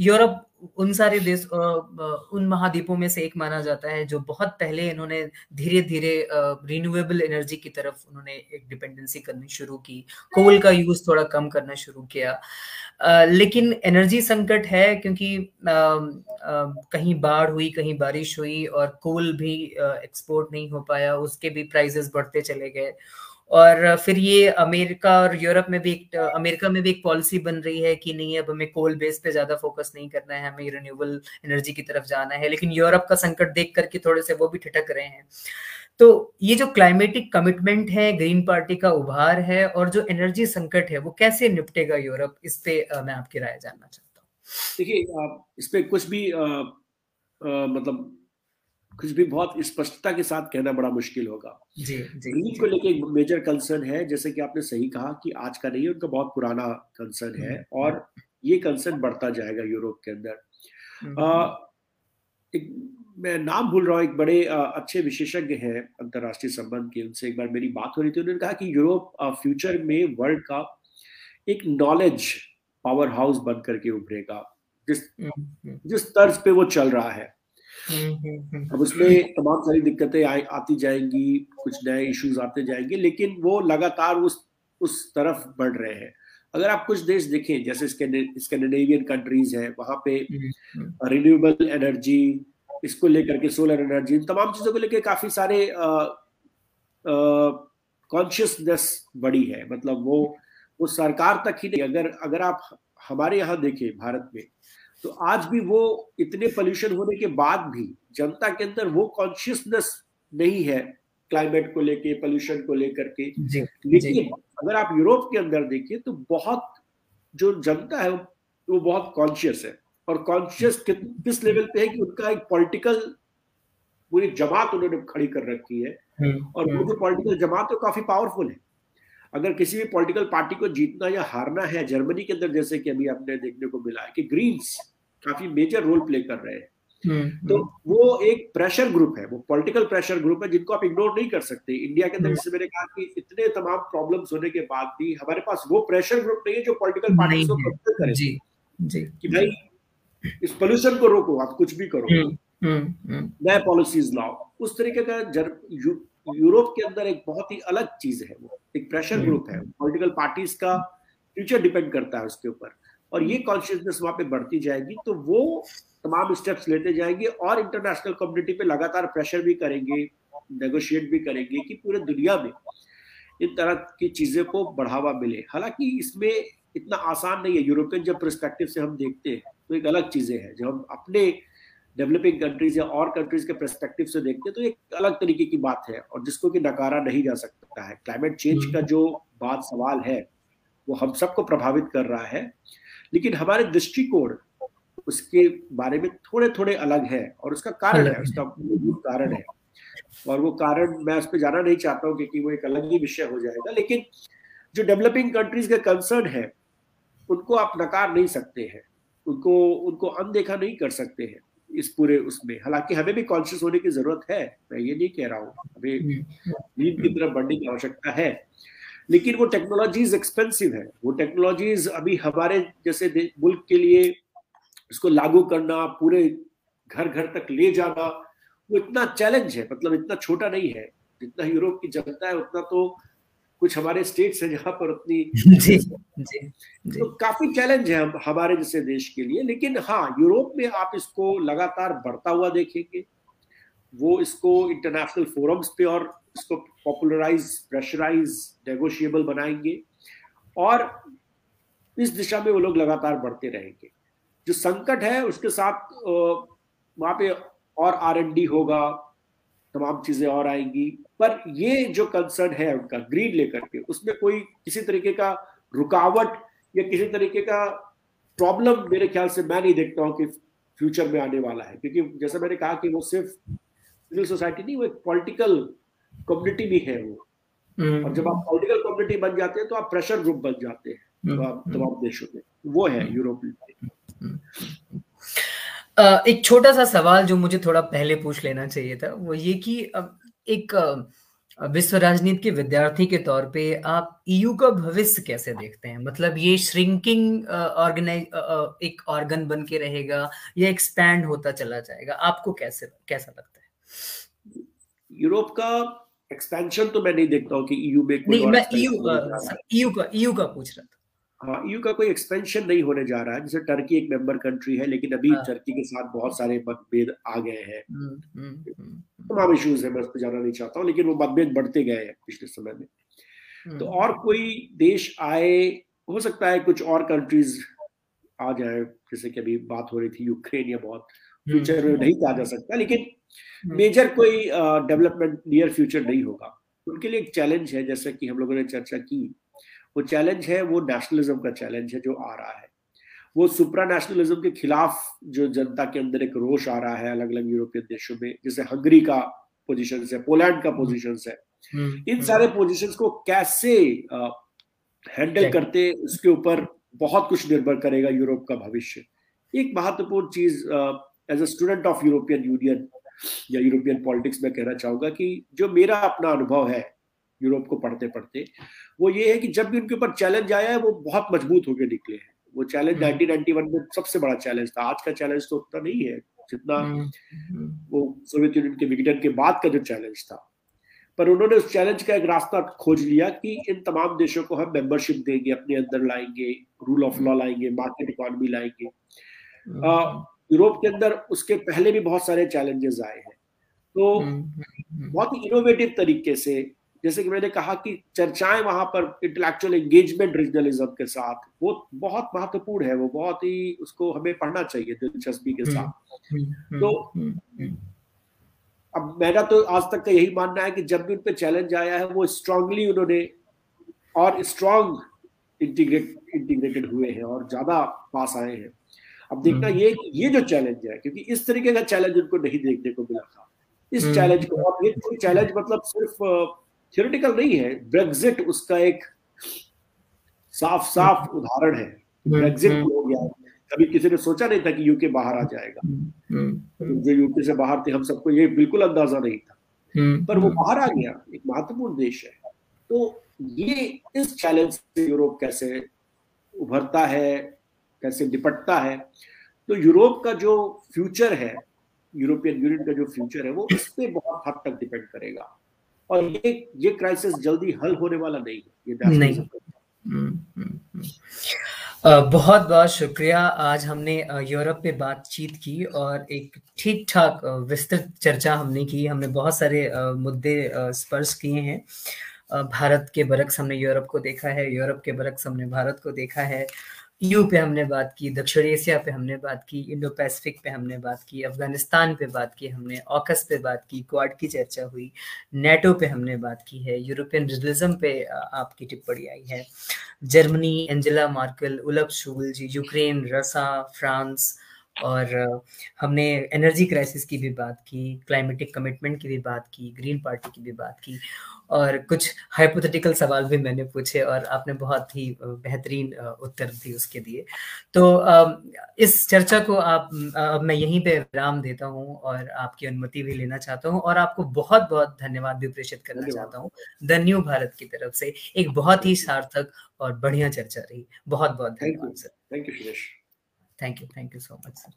यूरोप, उन सारे देश उन महाद्वीपों में से एक माना जाता है, जो बहुत पहले इन्होंने धीरे धीरे रिन्यूएबल एनर्जी की तरफ़ उन्होंने एक डिपेंडेंसी करनी शुरू की कोल का यूज़ थोड़ा कम करना शुरू किया। लेकिन एनर्जी संकट है क्योंकि कहीं बाढ़ हुई, कहीं बारिश हुई, और कोल भी एक्सपोर्ट नहीं हो पाया, उसके भी प्राइजेस बढ़ते चले गए। और फिर ये अमेरिका और यूरोप में भी एक अमेरिका में भी एक पॉलिसी बन रही है कि नहीं अब हमें कोल बेस पे ज़्यादा फोकस नहीं करना है हमें रिन्यूएबल एनर्जी की तरफ़ जाना है। लेकिन यूरोप का संकट देख करके थोड़े से वो भी ठिठक रहे हैं। तो ये जो क्लाइमेटिक कमिटमेंट है ग्रीन पार्टी का उभार है और जो एनर्जी संकट है वो कैसे निपटेगा यूरोप? इस पे मैं आपकी राय जानना चाहता हूँ। देखिए इस पे कुछ भी आ, आ, मतलब कुछ भी बहुत स्पष्टता के साथ कहना बड़ा मुश्किल होगा। जी जी ग्रीन को लेके एक मेजर कंसर्न है जैसे कि आपने सही कहा कि आज का नहीं है उनका बहुत पुराना कंसर्न है हम्म। और ये कंसर्न बढ़ता जाएगा यूरोप के अंदर। हम्म। आ, एक मैं नाम भूल रहा हूँ एक बड़े आ, अच्छे विशेषज्ञ हैं अंतरराष्ट्रीय संबंध के उनसे एक बार मेरी बात हो रही थी उन्होंने कहा कि यूरोप फ्यूचर में वर्ल्ड का एक नॉलेज पावर हाउस बन करके उभरेगा जिस हम्म, जिस तर्ज पे वो चल रहा है। अब उसमें तमाम सारी दिक्कतें आती जाएँगी कुछ नए इश्यूज़ आते जाएँगे लेकिन वो लगातार उस उस तरफ़ बढ़ रहे हैं। अगर आप कुछ देश देखें जैसे स्कैंडिनेवियन कंट्रीज़ है वहाँ पे रिन्यूएबल एनर्जी इसको लेकर के सोलर एनर्जी तमाम चीज़ों को लेकर काफ़ी सारे कॉन्शियसनेस बढ़ी है। मतलब वो वो सरकार तक ही नहीं अगर अगर आप हमारे यहाँ देखें भारत में तो आज भी वो इतने पोल्यूशन होने के बाद भी जनता के अंदर वो कॉन्शियसनेस नहीं है क्लाइमेट को लेके पोल्यूशन को लेकर के। लेकिन अगर आप यूरोप के अंदर देखिए तो बहुत जो जनता है वो बहुत कॉन्शियस है और कॉन्शियस किस लेवल पे है कि उनका एक पॉलिटिकल पूरी जमात उन्होंने खड़ी कर रखी है। हम्म, और वो हम्म। जो पॉलिटिकल जमात है काफ़ी पावरफुल है। अगर किसी भी पॉलिटिकल पार्टी को जीतना या हारना है जर्मनी के अंदर जैसे कि अभी आपने देखने को मिला है कि ग्रीन्स काफ़ी मेजर रोल प्ले कर रहे हैं। हम्म, तो हम्म। वो एक प्रेशर ग्रुप है वो पॉलिटिकल प्रेशर ग्रुप है जिनको आप इग्नोर नहीं कर सकते। इंडिया के अंदर हम्म। जैसे मैंने कहा कि इतने तमाम प्रॉब्लम्स होने के बाद भी हमारे पास वो प्रेशर ग्रुप नहीं है जो पॉलिटिकल पार्टी को करे। जी जी। कि भाई इस पोल्यूशन को रोको आप कुछ भी करो। नए पॉलिसीज़ लाओ। उस तरीके का यूरोप के अंदर एक बहुत ही अलग चीज़ है वो एक प्रेशर ग्रुप है। पॉलिटिकल पार्टीज़ का फ्यूचर डिपेंड करता है उसके ऊपर। और ये कॉन्शियसनेस वहाँ पे बढ़ती जाएगी तो वो तमाम स्टेप्स लेते जाएँगे और इंटरनेशनल कम्युनिटी पे लगातार प्रेशर भी करेंगे नेगोशिएट भी करेंगे कि पूरे दुनिया में इन तरह की चीज़ें को बढ़ावा मिले। हालाँकि इसमें इतना आसान नहीं है। यूरोपियन जब परस्पेक्टिव से हम देखते हैं तो एक अलग चीज़ें हैं। जब हम अपने डेवलपिंग कंट्रीज़ या और कंट्रीज़ के परस्पेक्टिव से देखते हैं तो एक अलग तरीके की बात है और जिसको कि नकारा नहीं जा सकता है। क्लाइमेट चेंज का जो बात सवाल है वो हम सबको प्रभावित कर रहा है लेकिन हमारे दृष्टिकोण उसके बारे में थोड़े थोड़े अलग है और उसका कारण है उसका मूलभूत कारण है। और वो कारण मैं उस पर जाना नहीं चाहता हूँ क्योंकि वो एक अलग ही विषय हो जाएगा लेकिन जो डेवलपिंग कंट्रीज़ के कंसर्न है उनको आप नकार नहीं सकते हैं उनको उनको अनदेखा नहीं कर सकते हैं। इस पूरे उसमें। हालाँकि हमें भी कॉन्शियस होने की ज़रूरत है मैं ये नहीं कह रहा हूँ। हमें नींद की तरफ़ बढ़ने की आवश्यकता है। लेकिन वो टेक्नोलॉजीज़ एक्सपेंसिव है। वो टेक्नोलॉजीज़ अभी हमारे जैसे मुल्क के लिए इसको लागू करना पूरे घर घर तक ले जाना वो इतना चैलेंज है। मतलब इतना छोटा नहीं है। जितना यूरोप की जनता है उतना तो कुछ हमारे स्टेट्स हैं जहाँ पर उतनी जी, जी, जी. तो काफ़ी चैलेंज है हमारे जैसे देश के लिए। लेकिन हाँ यूरोप में आप इसको लगातार बढ़ता हुआ देखेंगे। वो इसको इंटरनेशनल फोरम्स पे और इसको पॉपुलराइज प्रेशराइज नेगोशिएबल बनाएँगे। और इस दिशा में वो लोग लगातार बढ़ते रहेंगे। जो संकट है उसके साथ वहाँ पे और आर एन डी होगा तमाम चीज़ें और आएँगी। पर ये जो कंसर्न है उनका ग्रीन लेकर के उसमें कोई किसी तरीके का रुकावट या किसी तरीके का प्रॉब्लम मेरे ख्याल से मैं नहीं देखता हूँ कि फ्यूचर में आने वाला है। क्योंकि जैसे मैंने कहा कि वो सिर्फ़ सिविल सोसाइटी नहीं वो एक पॉलिटिकल कम्युनिटी भी है वो। हम्म। और जब आप पॉलिटिकल कम्युनिटी बन जाते हैं तो आप प्रेशर ग्रुप बन जाते हैं हम्म। तमाम देशों में। वो है यूरोप में एक छोटा सा सवाल जो मुझे थोड़ा पहले पूछ लेना चाहिए था वो ये कि एक विश्व राजनीति के विद्यार्थी के तौर पे आप ईयू का भविष्य कैसे देखते हैं? मतलब ये श्रिंकिंग ऑर्गेनाइज एक ऑर्गन बन के रहेगा या एक्सपैंड होता चला जाएगा? आपको कैसे कैसा लगता है? यूरोप का एक्सपेंशन तो मैं नहीं देखता हूँ कि ईयू में कोई नहीं मैं ईयू ईयू का ईयू का पूछ रहा था। यू का कोई एक्सपेंशन नहीं होने जा रहा है। जैसे टर्की एक मेंबर कंट्री है लेकिन अभी हाँ। टर्की के साथ बहुत सारे मतभेद आ गए हैं। हम्म, हम्म, हम्म, तमाम इश्यूज़ है मैं उस पर जाना नहीं चाहता हूँ लेकिन वो मतभेद बढ़ते गए हैं पिछले समय में। तो और कोई देश आए हो सकता है कुछ और कंट्रीज़ आ जाए जैसे कि अभी बात हो रही थी यूक्रेन या बहुत। फ्यूचर में नहीं कहा जा सकता लेकिन मेजर कोई डेवलपमेंट नियर फ्यूचर नहीं होगा। उनके लिए एक चैलेंज है जैसा कि हम लोगों ने चर्चा की वो चैलेंज है वो नेशनलिज्म का चैलेंज है जो आ रहा है। वो सुप्रा नेशनलिज्म के खिलाफ जो जनता के अंदर एक रोष आ रहा है अलग अलग यूरोपियन देशों में जैसे हंगरी का पोजिशन है पोलैंड का पोजिशन है। हम्म, इन हम्म। सारे पोजिशन को कैसे हैंडल करते उसके ऊपर बहुत कुछ निर्भर करेगा यूरोप का भविष्य। एक महत्वपूर्ण चीज़ as a student of European Union या यूरोपियन पॉलिटिक्स में कहना चाहूँगा कि जो मेरा अपना अनुभव है यूरोप को पढ़ते पढ़ते वो ये है कि जब भी उनके ऊपर चैलेंज आया है वो बहुत मज़बूत होकर निकले हैं। वो चैलेंज नाइनटीन नाइनटी वन में सबसे बड़ा चैलेंज था। आज का चैलेंज तो उतना नहीं है जितना हम्म, हम्म। वो सोवियत यूनियन के विघटन के बाद का जो चैलेंज था। पर उन्होंने उस चैलेंज का एक रास्ता खोज लिया कि इन तमाम देशों को हम मेंबरशिप देंगे अपने अंदर लाएँगे रूल ऑफ़ लॉ लाएँगे मार्केट इकोनॉमी लाएँगे। यूरोप के अंदर उसके पहले भी बहुत सारे चैलेंजेस आए हैं। तो बहुत ही इनोवेटिव तरीके से जैसे कि मैंने कहा कि चर्चाएँ वहाँ पर इंटेलेक्चुअल एंगेजमेंट रीजनलिज्म के साथ वो बहुत महत्वपूर्ण है वो बहुत ही उसको हमें पढ़ना चाहिए दिलचस्पी के साथ। हम्म, हम्म, तो हम्म, अब मेरा तो आज तक का यही मानना है कि जब भी उन पर चैलेंज आया है वो स्ट्रांगली उन्होंने और स्ट्रांग इंटीग्रेट इंटीग्रेटेड हुए हैं और ज़्यादा पास आए हैं। अब देखना ये ये जो चैलेंज है क्योंकि इस तरीके का चैलेंज उनको नहीं देखने को मिला था। इस चैलेंज को और ये चैलेंज मतलब सिर्फ़ थियोरिटिकल नहीं है. ब्रेग्जिट उसका एक साफ़ साफ़ उदाहरण है. ब्रेग्जिट हम्म, हम्म। हो गया. कभी किसी ने सोचा नहीं था कि यूके बाहर आ जाएगा. हम्म, जो यूके से बाहर थे हम सबको ये बिल्कुल अंदाज़ा नहीं था. पर वो बाहर आ गया. एक महत्वपूर्ण देश है. तो ये इस चैलेंज से यूरोप कैसे उभरता है कैसे निपटता है? तो यूरोप का जो फ्यूचर है यूरोपियन यूनियन का जो फ्यूचर है वो इस पर बहुत हद तक डिपेंड करेगा. और ये ये क्राइसिस जल्दी हल होने वाला नहीं है ये नहीं। हम्म, हम्म, हम्म। बहुत बहुत शुक्रिया। आज हमने यूरोप पे बातचीत की और एक ठीक ठाक विस्तृत चर्चा हमने की। हमने बहुत सारे मुद्दे स्पर्श किए हैं। भारत के बरक्स हमने यूरोप को देखा है यूरोप के बरक्स हमने भारत को देखा है। यू पे हमने बात की, दक्षिण एशिया पे हमने बात की, इंडो पैसिफिक पे हमने बात की, अफ़गानिस्तान पे बात की हमने, ऑकस पे बात की, क्वाड की चर्चा हुई, नेटो पे हमने बात की है, यूरोपियन रिजलिज्म पे आपकी टिप्पणी आई है। Germany, Angela Merkel Olaf Scholz ji, Ukraine, Russia, France और हमने एनर्जी क्राइसिस की भी बात की क्लाइमेटिक कमिटमेंट की भी बात की ग्रीन पार्टी की भी बात की और कुछ हाइपोथेटिकल सवाल भी मैंने पूछे और आपने बहुत ही बेहतरीन उत्तर भी उसके दिए तो इस चर्चा को आप अब मैं यहीं पे विराम देता हूँ और आपकी अनुमति भी लेना चाहता हूँ और आपको बहुत बहुत धन्यवाद भी प्रेषित करना चाहता हूँ। द न्यू भारत की तरफ़ से एक बहुत ही सार्थक और बढ़िया चर्चा रही। बहुत बहुत धन्यवाद sir thank you thank you thank you thank you so much sir